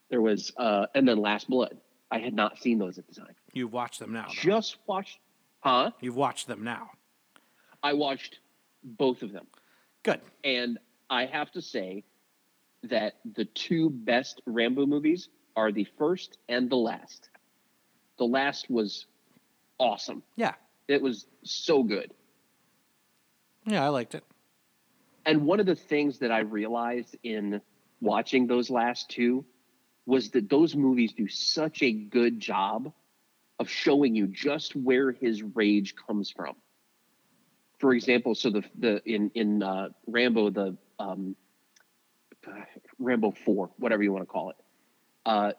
there was, uh, and then Last Blood. I had not seen those at the time. You've watched them now. though. Just watched, huh? You've watched them now. I watched both of them. Good. And I have to say that the two best Rambo movies are the first and the last. The last was awesome. Yeah. It was so good. Yeah, I liked it. And one of the things that I realized in watching those last two was that those movies do such a good job of showing you just where his rage comes from. For example, so the the in in uh, Rambo the um, Rambo Four, whatever you want to call it, uh,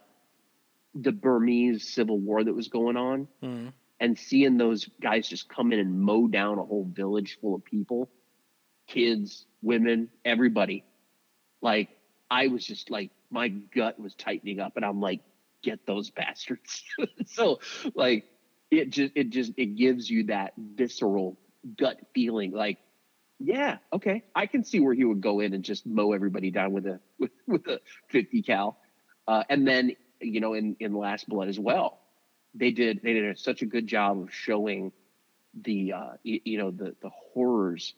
the Burmese civil war that was going on, Mhm. and seeing those guys just come in and mow down a whole village full of people, kids, women, everybody. Like I was just like my gut was tightening up, and I'm like, get those bastards. so like it just it just it gives you that visceral gut feeling like yeah okay i can see where he would go in and just mow everybody down with a with, with a 50 cal uh, and then you know in in last blood as well they did they did such a good job of showing the uh you, you know the the horrors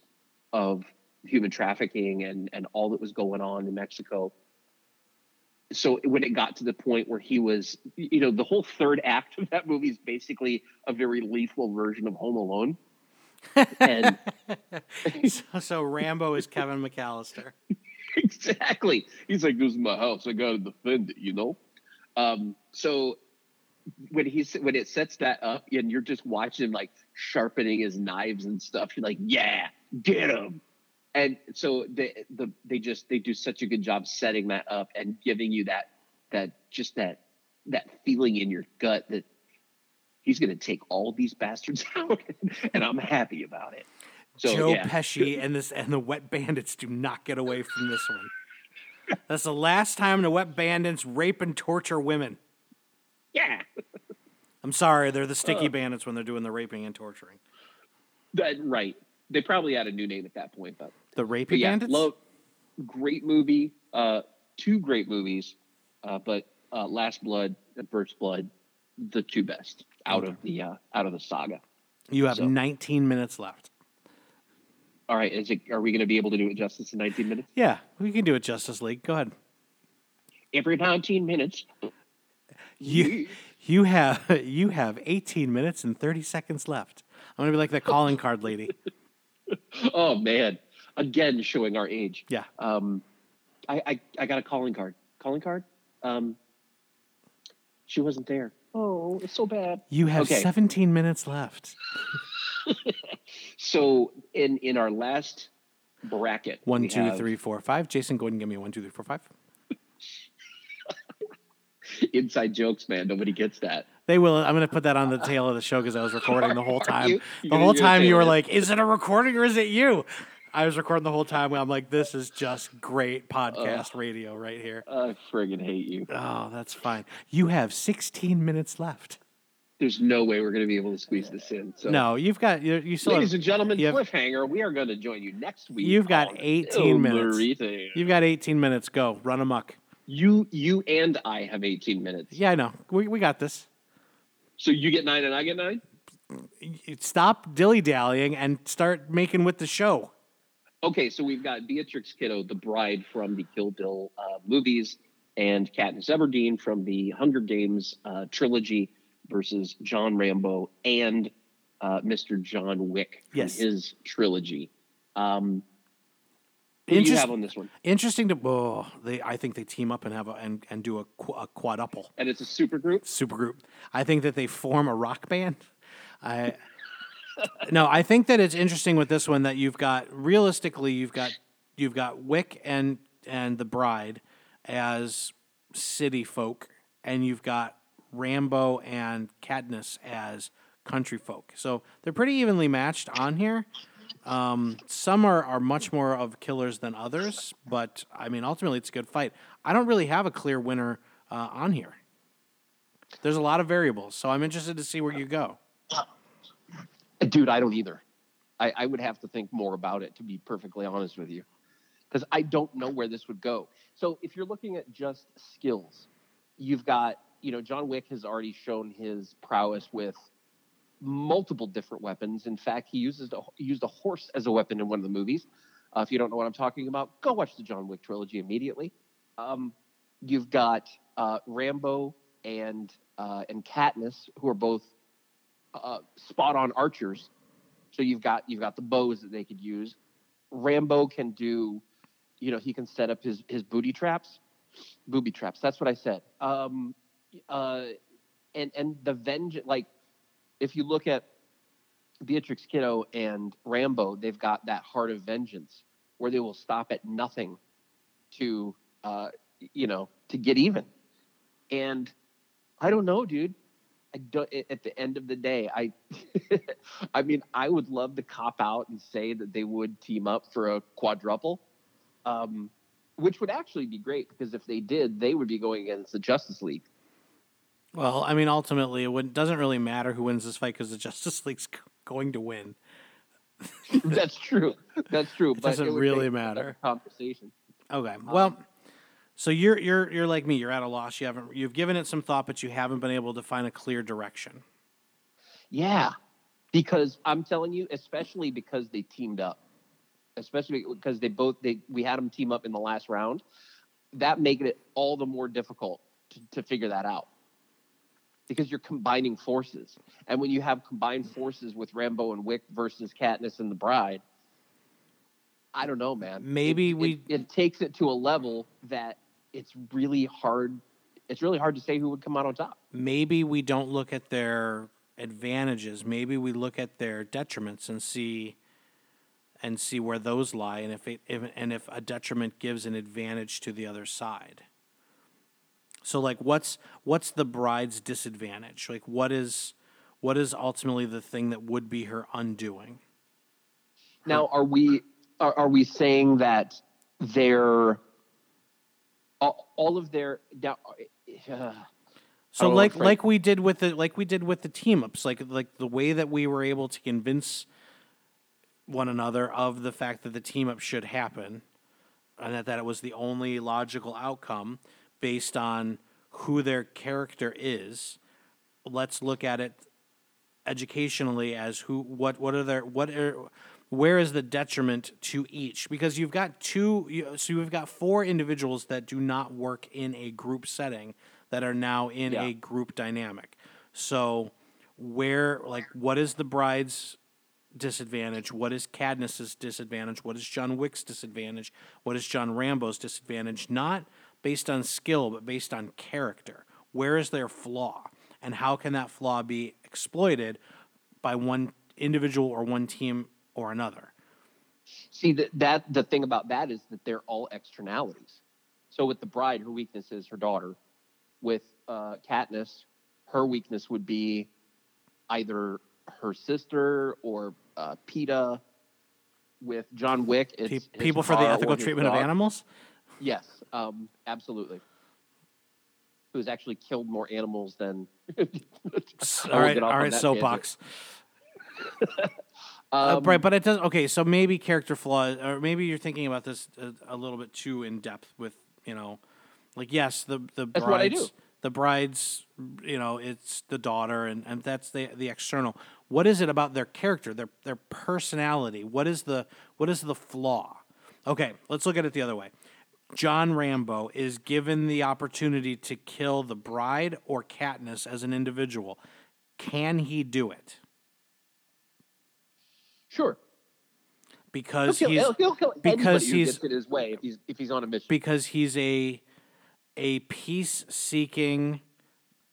of human trafficking and and all that was going on in mexico so when it got to the point where he was you know the whole third act of that movie is basically a very lethal version of home alone and so, so Rambo is Kevin McCallister. exactly. He's like, "This is my house. I gotta defend it," you know. Um, so when he's when it sets that up, and you're just watching him like sharpening his knives and stuff, you're like, "Yeah, get him." And so they the they just they do such a good job setting that up and giving you that that just that that feeling in your gut that he's gonna take all these bastards out, and I'm happy about it. So Joe yeah, Pesci and this and the Wet Bandits do not get away from this one. That's the last time the Wet Bandits rape and torture women. yeah. I'm sorry, they're the Sticky Uh. Bandits when they're doing the raping and torturing. That right. They probably had a new name at that point, but, The but raping yeah, bandits. love great movie. Uh, two great movies, uh, but uh, Last Blood and First Blood, the two best out of the uh, out of the saga. you have so- 19 minutes left. All right, is it? Are we going to be able to do it justice in 19 minutes? Yeah, we can do it, Justice League. Go ahead. Every 19 minutes. You you have you have 18 minutes and 30 seconds left. I'm gonna be like the calling card lady. oh man, again showing our age. Yeah. Um, I, I I got a calling card. Calling card. Um, she wasn't there. Oh, it's so bad. You have Okay. 17 minutes left. So in in our last bracket, One, two, have three, four, five. Jason, go ahead and give me one, two, three, four, five. inside jokes, man. Nobody gets that. They will. I'm going to put that on the tail of the show because I was recording the whole time. you? The whole time you were like, "Is it a recording or is it you?" I was recording the whole time. I'm like, "This is just great podcast radio right here." I friggin' hate you. Oh, that's fine. You have 16 minutes left. There's no way we're going to be able to squeeze this in. So, No, you've got you. You still ladies have, and gentlemen, have- cliffhanger. We are going to join you next week. You've got 18 El minutes. Burrito. you've got 18 minutes. Go run amok. You, you, and I have 18 minutes. Yeah, I know. We we got this. So you get nine and I get nine. Stop dilly dallying and start making with the show. Okay, so we've got Beatrix Kiddo, the bride from the Kill Bill uh, movies, and Katniss Everdeen from the Hunger Games uh, trilogy versus John Rambo and uh, Mr. John Wick Yes. his trilogy. Um, who do you have on this one? Interesting to. Oh, they. I think they team up and have a and, and do a, qu- a quadruple. And it's a super group. super group. I think that they form a rock band. I no, I think that it's interesting with this one that you've got realistically you've got you've got Wick and and the bride as city folk, and you've got Rambo and Katniss as country folk. So they're pretty evenly matched on here. Um, some are, are much more of killers than others, but I mean, ultimately, it's a good fight. I don't really have a clear winner uh, on here. There's a lot of variables, so I'm interested to see where you go. Dude, I don't either. I, I would have to think more about it to be perfectly honest with you, because I don't know where this would go. So if you're looking at just skills, you've got you know John Wick has already shown his prowess with multiple different weapons. In fact, he uses a, used a horse as a weapon in one of the movies. Uh, if you don't know what I'm talking about, go watch the John Wick trilogy immediately. Um, you've got uh, Rambo and uh, and Katniss, who are both uh, spot on archers. So you've got you've got the bows that they could use. Rambo can do, you know, he can set up his his booty traps, booby traps. That's what I said. Um, uh, and and the vengeance, like if you look at Beatrix Kiddo and Rambo, they've got that heart of vengeance where they will stop at nothing to, uh, you know, to get even. And I don't know, dude. I don't, at the end of the day, I, I mean, I would love to cop out and say that they would team up for a quadruple, um, which would actually be great because if they did, they would be going against the Justice League. Well, I mean, ultimately, it doesn't really matter who wins this fight because the Justice League's going to win. That's true. That's true. but doesn't it really matter. Conversation. Okay. Um, well, so you're you're you're like me. You're at a loss. You haven't you've given it some thought, but you haven't been able to find a clear direction. Yeah, because I'm telling you, especially because they teamed up, especially because they both they we had them team up in the last round. That made it all the more difficult to, to figure that out because you're combining forces, and when you have combined forces with Rambo and Wick versus Katniss and the Bride, I don't know, man. Maybe It- we- it, it takes it to a level that it's really hard. It's really hard to say who would come out on top. Maybe we don't look at their advantages. Maybe we look at their detriments and see and see where those lie, and if it if, and if a detriment gives an advantage to the other side. So, like, what's what's the bride's disadvantage? Like, what is what is ultimately the thing that would be her undoing? Now, are we are, are we saying that their all, all of their uh, So Oh, like like we did with the like we did with the team ups, like like the way that we were able to convince one another of the fact that the team up should happen, and that, that it was the only logical outcome based on who their character is. Let's look at it educationally as who what what are their what are where is the detriment to each? Because you've got two, so you've got four individuals that do not work in a group setting that are now in Yeah. a group dynamic. So, where, like, what is the bride's disadvantage? What is Katniss's disadvantage? What is John Wick's disadvantage? What is John Rambo's disadvantage? Not based on skill, but based on character. Where is their flaw? And how can that flaw be exploited by one individual or one team or another? See that that the thing about that is that they're all externalities. So with the bride, her weakness is her daughter. With uh, Katniss, her weakness would be either her sister or uh, Peeta. With John Wick, it's people for the ethical treatment of animals? Yes, um, absolutely. Who has actually killed more animals than? all right, all right, won't right, get all off on right, that soapbox. Uh, Um, right, but it does. Okay, so maybe character flaws, or maybe you're thinking about this a, a little bit too in depth. With you know, like yes, the the That's what I do. brides, the brides, you know, it's the daughter, and and that's the the external. What is it about their character, their their personality? What is the what is the flaw? Okay, let's look at it the other way. John Rambo is given the opportunity to kill the bride or Katniss as an individual. Can he do it? Sure. Because He'll kill, he's he'll, he'll because he's- his way if he's if he's on a mission. because he's a a peace seeking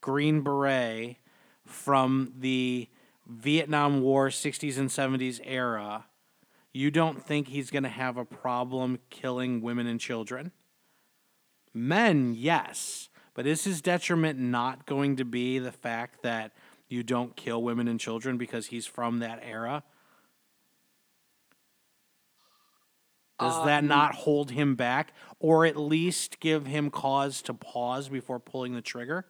green beret from the Vietnam War 60s and 70s era. You don't think he's going to have a problem killing women and children? Men, yes. But is his detriment not going to be the fact that you don't kill women and children because he's from that era? Does that Um, not hold him back, or at least give him cause to pause before pulling the trigger?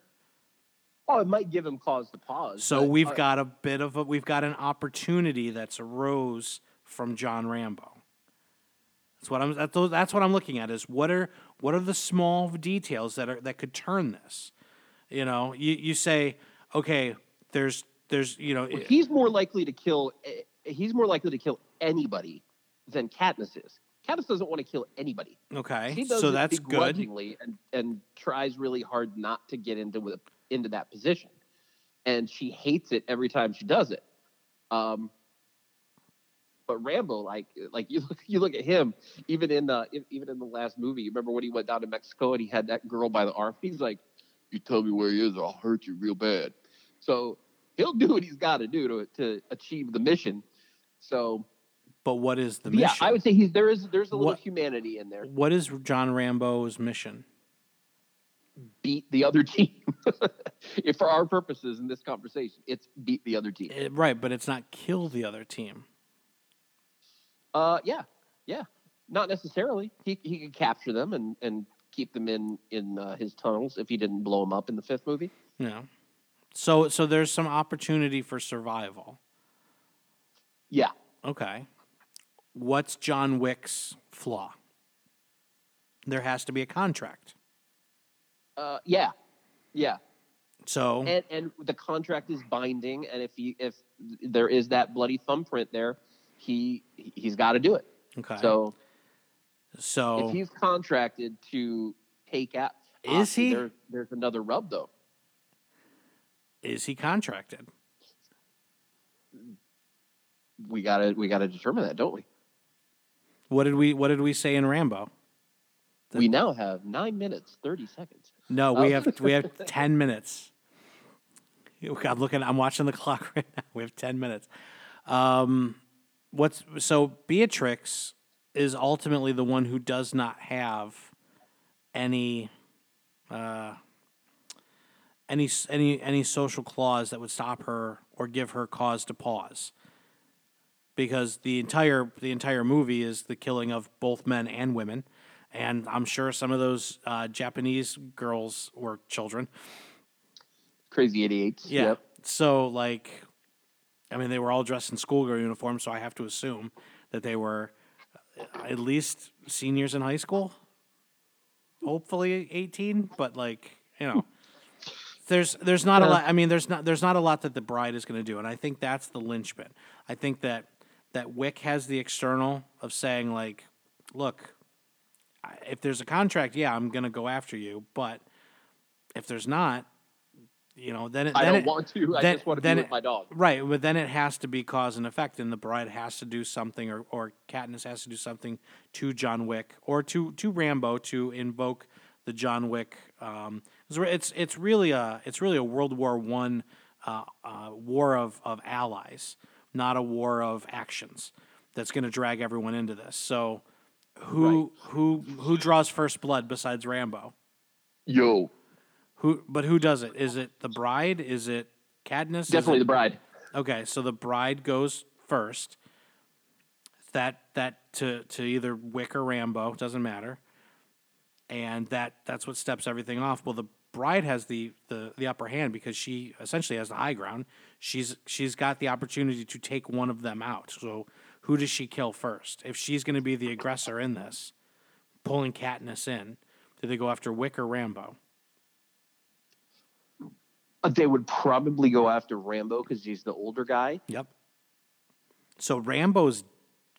oh, it might give him cause to pause. So we've got a bit of a we've got an opportunity that's arose from John Rambo. That's what I'm that's, what I'm looking at is what are what are the small details that are that could turn this? You know, you you say okay, there's there's you know he's more likely to kill. eh, He's more likely to kill anybody than Katniss is. Katniss doesn't want to kill anybody. okay, so that's good. and and tries really hard not to get into with into that position, and she hates it every time she does it. Um, but Rambo, like like you look you look at him, even in the even in the last movie. You remember when he went down to Mexico and he had that girl by the arm? He's like, "You tell me where he is, or I'll hurt you real bad." So he'll do what he's got to do to to achieve the mission. So But what is the mission? yeah. I would say he's there is there's a little What- humanity in there. what is John Rambo's mission? beat the other team. if for our purposes in this conversation, it's beat the other team. Eh, right, but it's not kill the other team. Uh, yeah, yeah, not necessarily. He he could capture them and and keep them in in uh, his tunnels if he didn't blow them up in the fifth movie. Yeah. So so there's some opportunity for survival. Yeah, Okay. What's John Wick's flaw? There has to be a contract. uh, yeah, yeah, So and and the contract is binding, and if he if there is that bloody thumbprint there, he he's got to do it. okay. So so if he's contracted to take out, Is he? There, there's another rub though. is he contracted? We gotta we gotta determine that, don't we? What did we what did we say in Rambo? The- we now have nine minutes thirty seconds. No, we have we have 10 minutes. Oh, God, looking I'm watching the clock right now. We have 10 minutes. Um what's so Beatrix is ultimately the one who does not have any uh any any any social clause that would stop her or give her cause to pause. Because the entire the entire movie is the killing of both men and women, and I'm sure some of those uh, Japanese girls were children. Crazy 88s. Yeah. Yep. So like, I mean, they were all dressed in schoolgirl uniforms, so I have to assume that they were uh, at least seniors in high school. Hopefully 18, but like, you know, there's there's not a lot. I mean, there's not there's not a lot that the bride is going to do, and I think that's the linchpin. I think that that Wick has the external of saying like, look, if there's a contract, yeah, I'm gonna go after you, but if there's not, you know, then it, I then don't it- want to. I just want to be then with my dog. Right, but then it has to be cause and effect, and the bride has to do something, or, or Katniss has to do something to John Wick or to to Rambo to invoke the John Wick. Um, it's it's it's really a it's really a World War One uh, uh, war of of allies, not a war of actions. That's going to drag everyone into this. So, who who who draws first blood besides Rambo? Yo, Who but who does it? Is it the bride? Is it Katniss? Is definitely it- the bride. Okay, so the bride goes first. That that to to either Wick or Rambo doesn't matter, and that that's what steps everything off. Well, the bride has the the the upper hand because she essentially has the high ground. She's she's got the opportunity to take one of them out. So who does she kill first? If she's going to be the aggressor in this, pulling Katniss in, do they go after Wick or Rambo? Uh, They would probably go after Rambo because he's the older guy. Yep. So Rambo's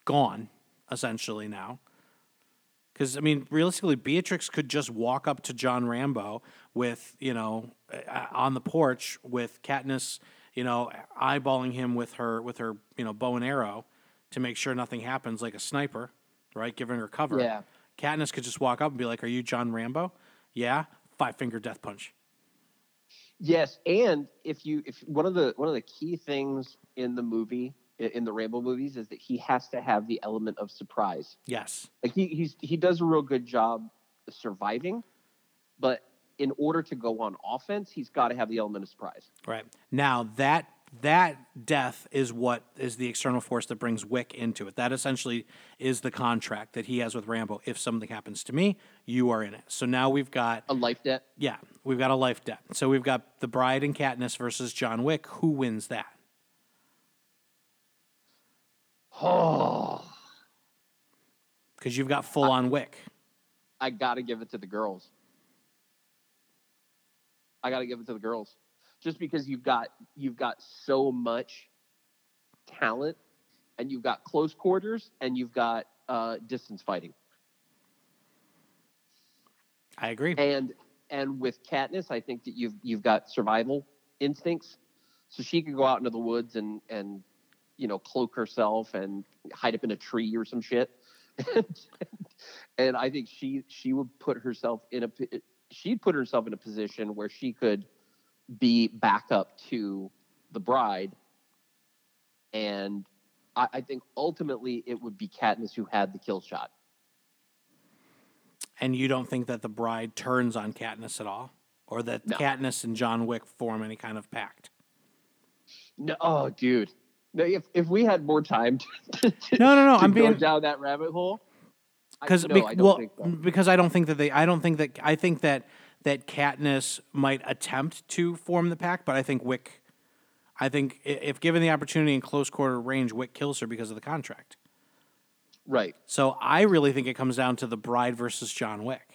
gone essentially now. Because I mean, realistically, Beatrix could just walk up to John Rambo with you know on the porch with Katniss, you know, eyeballing him with her with her you know bow and arrow to make sure nothing happens, like a sniper, right? Giving her cover. Yeah. Katniss could just walk up and be like, "Are you John Rambo?" Yeah. Five finger death punch. Yes, and if you if one of the one of the key things in the movie in the Rambo movies is that he has to have the element of surprise. Yes. Like he he's he does a real good job surviving, but in order to go on offense, he's got to have the element of surprise. Right. Now that that death is what is the external force that brings Wick into it. That essentially is the contract that he has with Rambo. If something happens to me, you are in it. So now we've got A life debt. yeah, we've got a life debt. So we've got the bride and Katniss versus John Wick. Who wins that? Oh, Because you've got full on Wick. I got to give it to the girls. I got to give it to the girls, just because you've got you've got so much talent, and you've got close quarters, and you've got uh, distance fighting, I agree. and and with Katniss, I think that you've you've got survival instincts, so she could go out into the woods and and you know cloak herself and hide up in a tree or some shit. and I think she she would put herself in a she'd put herself in a position where she could be backup to the bride, and I, I think ultimately it would be Katniss who had the kill shot. And you don't think that the bride turns on Katniss at all? Or that No. Katniss and John Wick form any kind of pact? No, oh, dude. No, if if we had more time to, to, No, no, no. I'm go being down that rabbit hole, because no, don't well, so. because I don't think that they I don't think that I think that that Katniss might attempt to form the pact, but I think Wick I think if given the opportunity in close quarter range, Wick kills her because of the contract. Right. So I really think it comes down to the bride versus John Wick.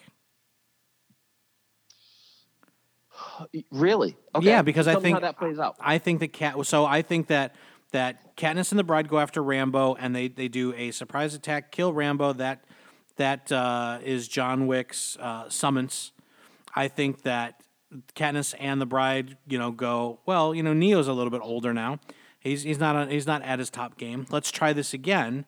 Really? Okay. Yeah, because I Tell me think how that plays out. I think that cat. So I think that that Katniss and the Bride go after Rambo, and they they do a surprise attack, kill Rambo. That that uh, is John Wick's uh, summons. I think that Katniss and the Bride, you know, go well. You know, Neo's a little bit older now. He's he's not he's not at his top game. Let's try this again.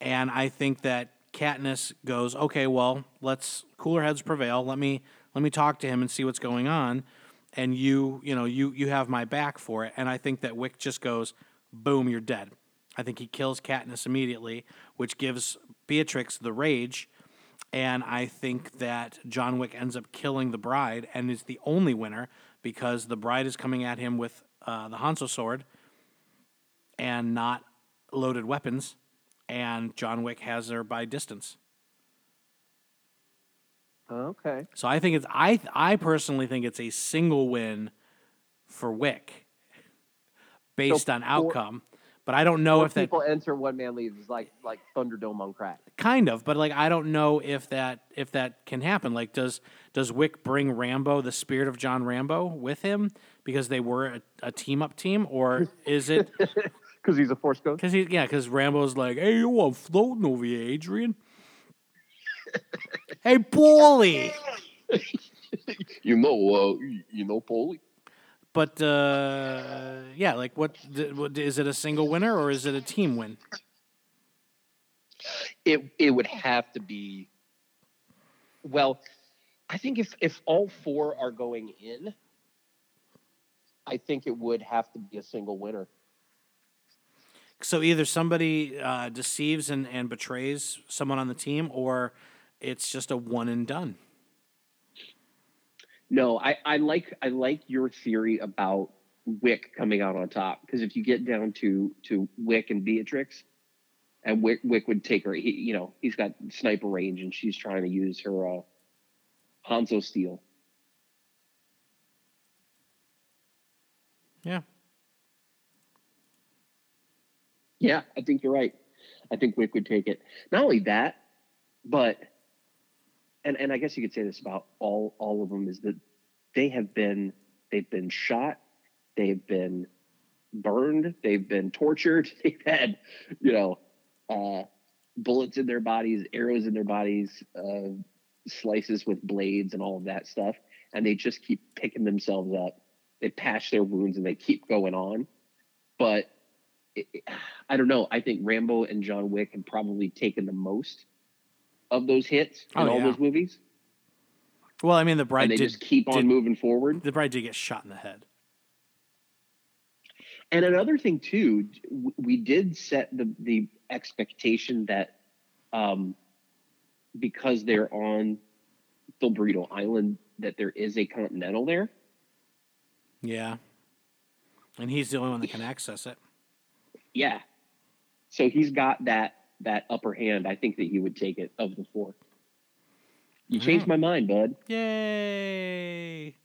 And I think that Katniss goes, okay, well, let's cooler heads prevail. Let me let me talk to him and see what's going on. And you, you know, you you have my back for it. And I think that Wick just goes, boom, you're dead. I think he kills Katniss immediately, which gives Beatrix the rage. And I think that John Wick ends up killing the bride and is the only winner because the bride is coming at him with uh, the Hanzo sword and not loaded weapons, and John Wick has her by distance. Okay. So I think it's I I personally think it's a single win for Wick based So on outcome. But I don't know Four if that people enter, one man leaves. It's like like Thunderdome on crack. kind of, but like I don't know if that if that can happen. Like does does Wick bring Rambo, the spirit of John Rambo, with him because they were a, a team up team, or is it Because he's a force ghost. Because he, yeah, because Rambo's like, "Hey, you want floating over here, Adrian?" hey, Paulie. you know, uh, you know, Paulie. But uh, yeah, like, what, what is it? A single winner or is it a team win? It it would have to be. Well, I think if if all four are going in, I think it would have to be a single winner. So either somebody uh, deceives and, and betrays someone on the team, or it's just a one and done. No, I, I like I like your theory about Wick coming out on top because if you get down to to Wick and Beatrix, and Wick, Wick would take her, he, you know, he's got sniper range and she's trying to use her uh, Hanzo steel. Yeah. Yeah, I think you're right. I think Wick would take it. Not only that, but and and I guess you could say this about all all of them is that they have been they've been shot, they've been burned, they've been tortured, they've had you know uh, bullets in their bodies, arrows in their bodies, uh, slices with blades, and all of that stuff, and they just keep picking themselves up. They patch their wounds and they keep going on, but. I don't know. I think Rambo and John Wick have probably taken the most of those hits in Oh, all yeah. those movies, Well, I mean, the bride and they did just keep on did- moving forward. the bride did get shot in the head. And another thing too, we did set the the expectation that um, because they're on the Burrito Island, that there is a Continental there. Yeah. And he's the only one that can access it. Yeah, so he's got that that upper hand. I think that he would take it of the four. You changed my mind, bud. Yay!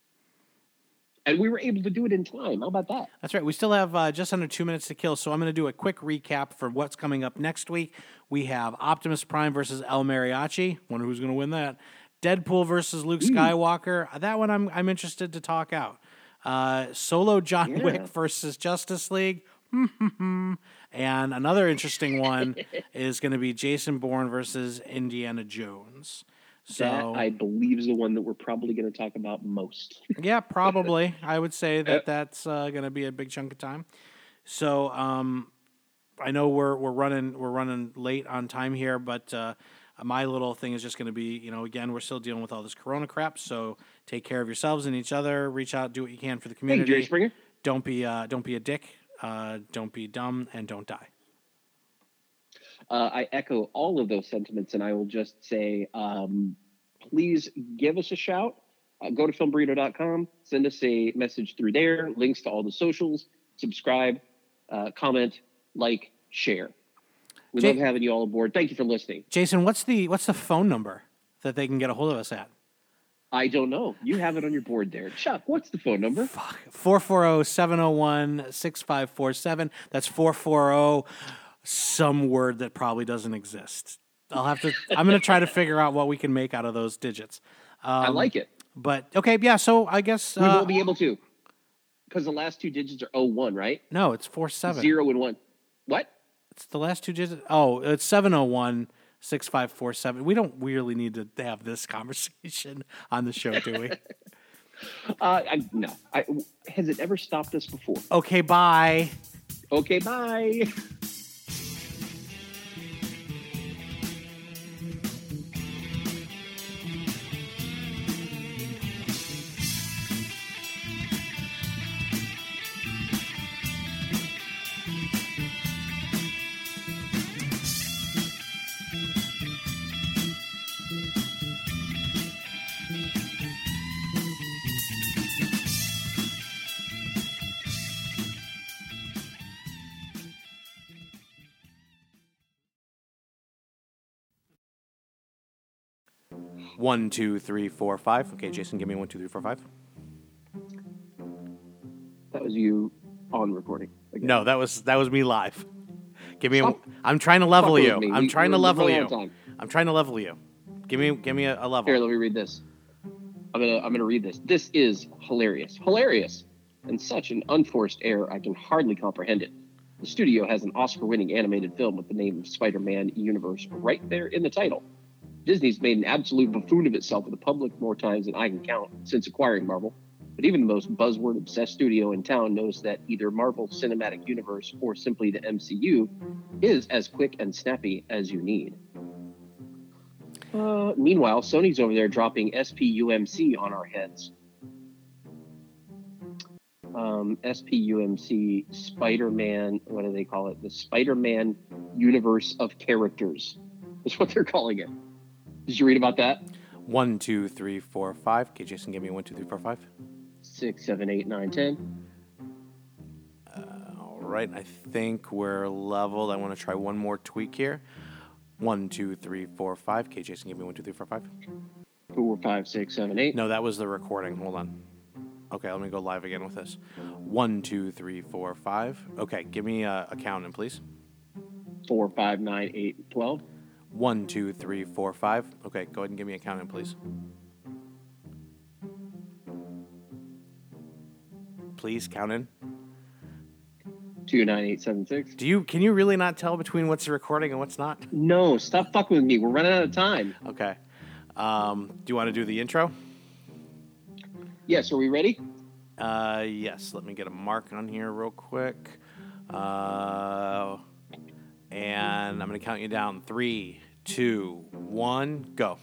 And we were able to do it in time. How about that? That's right. We still have uh, just under two minutes to kill, so I'm going to do a quick recap for what's coming up next week. We have Optimus Prime versus El Mariachi. Wonder who's going to win that. Deadpool versus Luke Skywalker. Uh, That one I'm I'm interested to talk out. Uh, Solo John Yeah. Wick versus Justice League. and another interesting one is going to be Jason Bourne versus Indiana Jones. So that I believe is the one that we're probably going to talk about most. yeah, probably. I would say that that's uh, going to be a big chunk of time. So um, I know we're we're running we're running late on time here, but uh, my little thing is just going to be you know again we're still dealing with all this Corona crap. So take care of yourselves and each other. Reach out, do what you can for the community. Jerry Springer. don't be uh, don't be a dick. Uh, don't be dumb and don't die. Uh, I echo all of those sentiments, and I will just say, um, please give us a shout. Uh, go to filmburrito.com, send us a message through there, links to all the socials, subscribe, uh, comment, like, share. We Jay- love having you all aboard. Thank you for listening. Jason, what's the what's the phone number that they can get a hold of us at? I don't know. You have it on your board there. Chuck, what's the phone number? 440-701-6547. That's 440 some word that probably doesn't exist. I'll have to I'm going to try to figure out what we can make out of those digits. I Um, like it. But okay, yeah, so I guess We uh, won't be able to because the last two digits are 01, right? no, it's 47. Zero and one. What? It's the last two digits. Oh, it's 701 6547. We don't really need to have this conversation on the show, do we? Uh, I, no. I, has it ever stopped us before? okay, bye. Okay, bye. One, two, three, four, five. Okay, mm-hmm. Jason, give me one, two, three, four, five. That was you on recording. Again. No, that was that was me live. Give me. A, I'm trying to level you. me. I'm We- trying to level you. time. I'm trying to level you. Give me give me a, a level. Here, let me read this. I'm gonna I'm gonna read this. This is hilarious, hilarious, and such an unforced error I can hardly comprehend it. The studio has an Oscar winning animated film with the name of Spider Man Universe right there in the title. Disney's made an absolute buffoon of itself with the public more times than I can count since acquiring Marvel. But even the most buzzword obsessed studio in town knows that either Marvel Cinematic Universe or simply the MCU is as quick and snappy as you need. Uh, meanwhile, Sony's over there dropping SPUMC on our heads. Um, SPUMC Spider Man, what do they call it? The Spider Man Universe of Characters is what they're calling it. Did you read about that? One, two, three, four, five. Okay, Jason, give me one, two, three, four, five. Six, seven, eight, nine, ten. Uh, all right, I think we're leveled. I want to try one more tweak here. One, two, three, four, five. Okay, Jason, give me one, two, three, four, five. Four, five, six, seven, eight. No, that was the recording. Hold on. Okay, let me go live again with this. One, two, three, four, five. Okay, give me a, a count in, please. Four, five, nine, eight, twelve. One, two, three, four, five. Okay, go ahead and give me a count in, please. Please count in. Two, nine, eight, seven, six. Do you can you really not tell between what's recording and what's not? No, stop fucking with me. We're running out of time. Okay. Um, do you want to do the intro? Yes, are we ready? Uh, yes. Let me get a mark on here real quick. Uh, and I'm going to count you down. Three, two, one, go.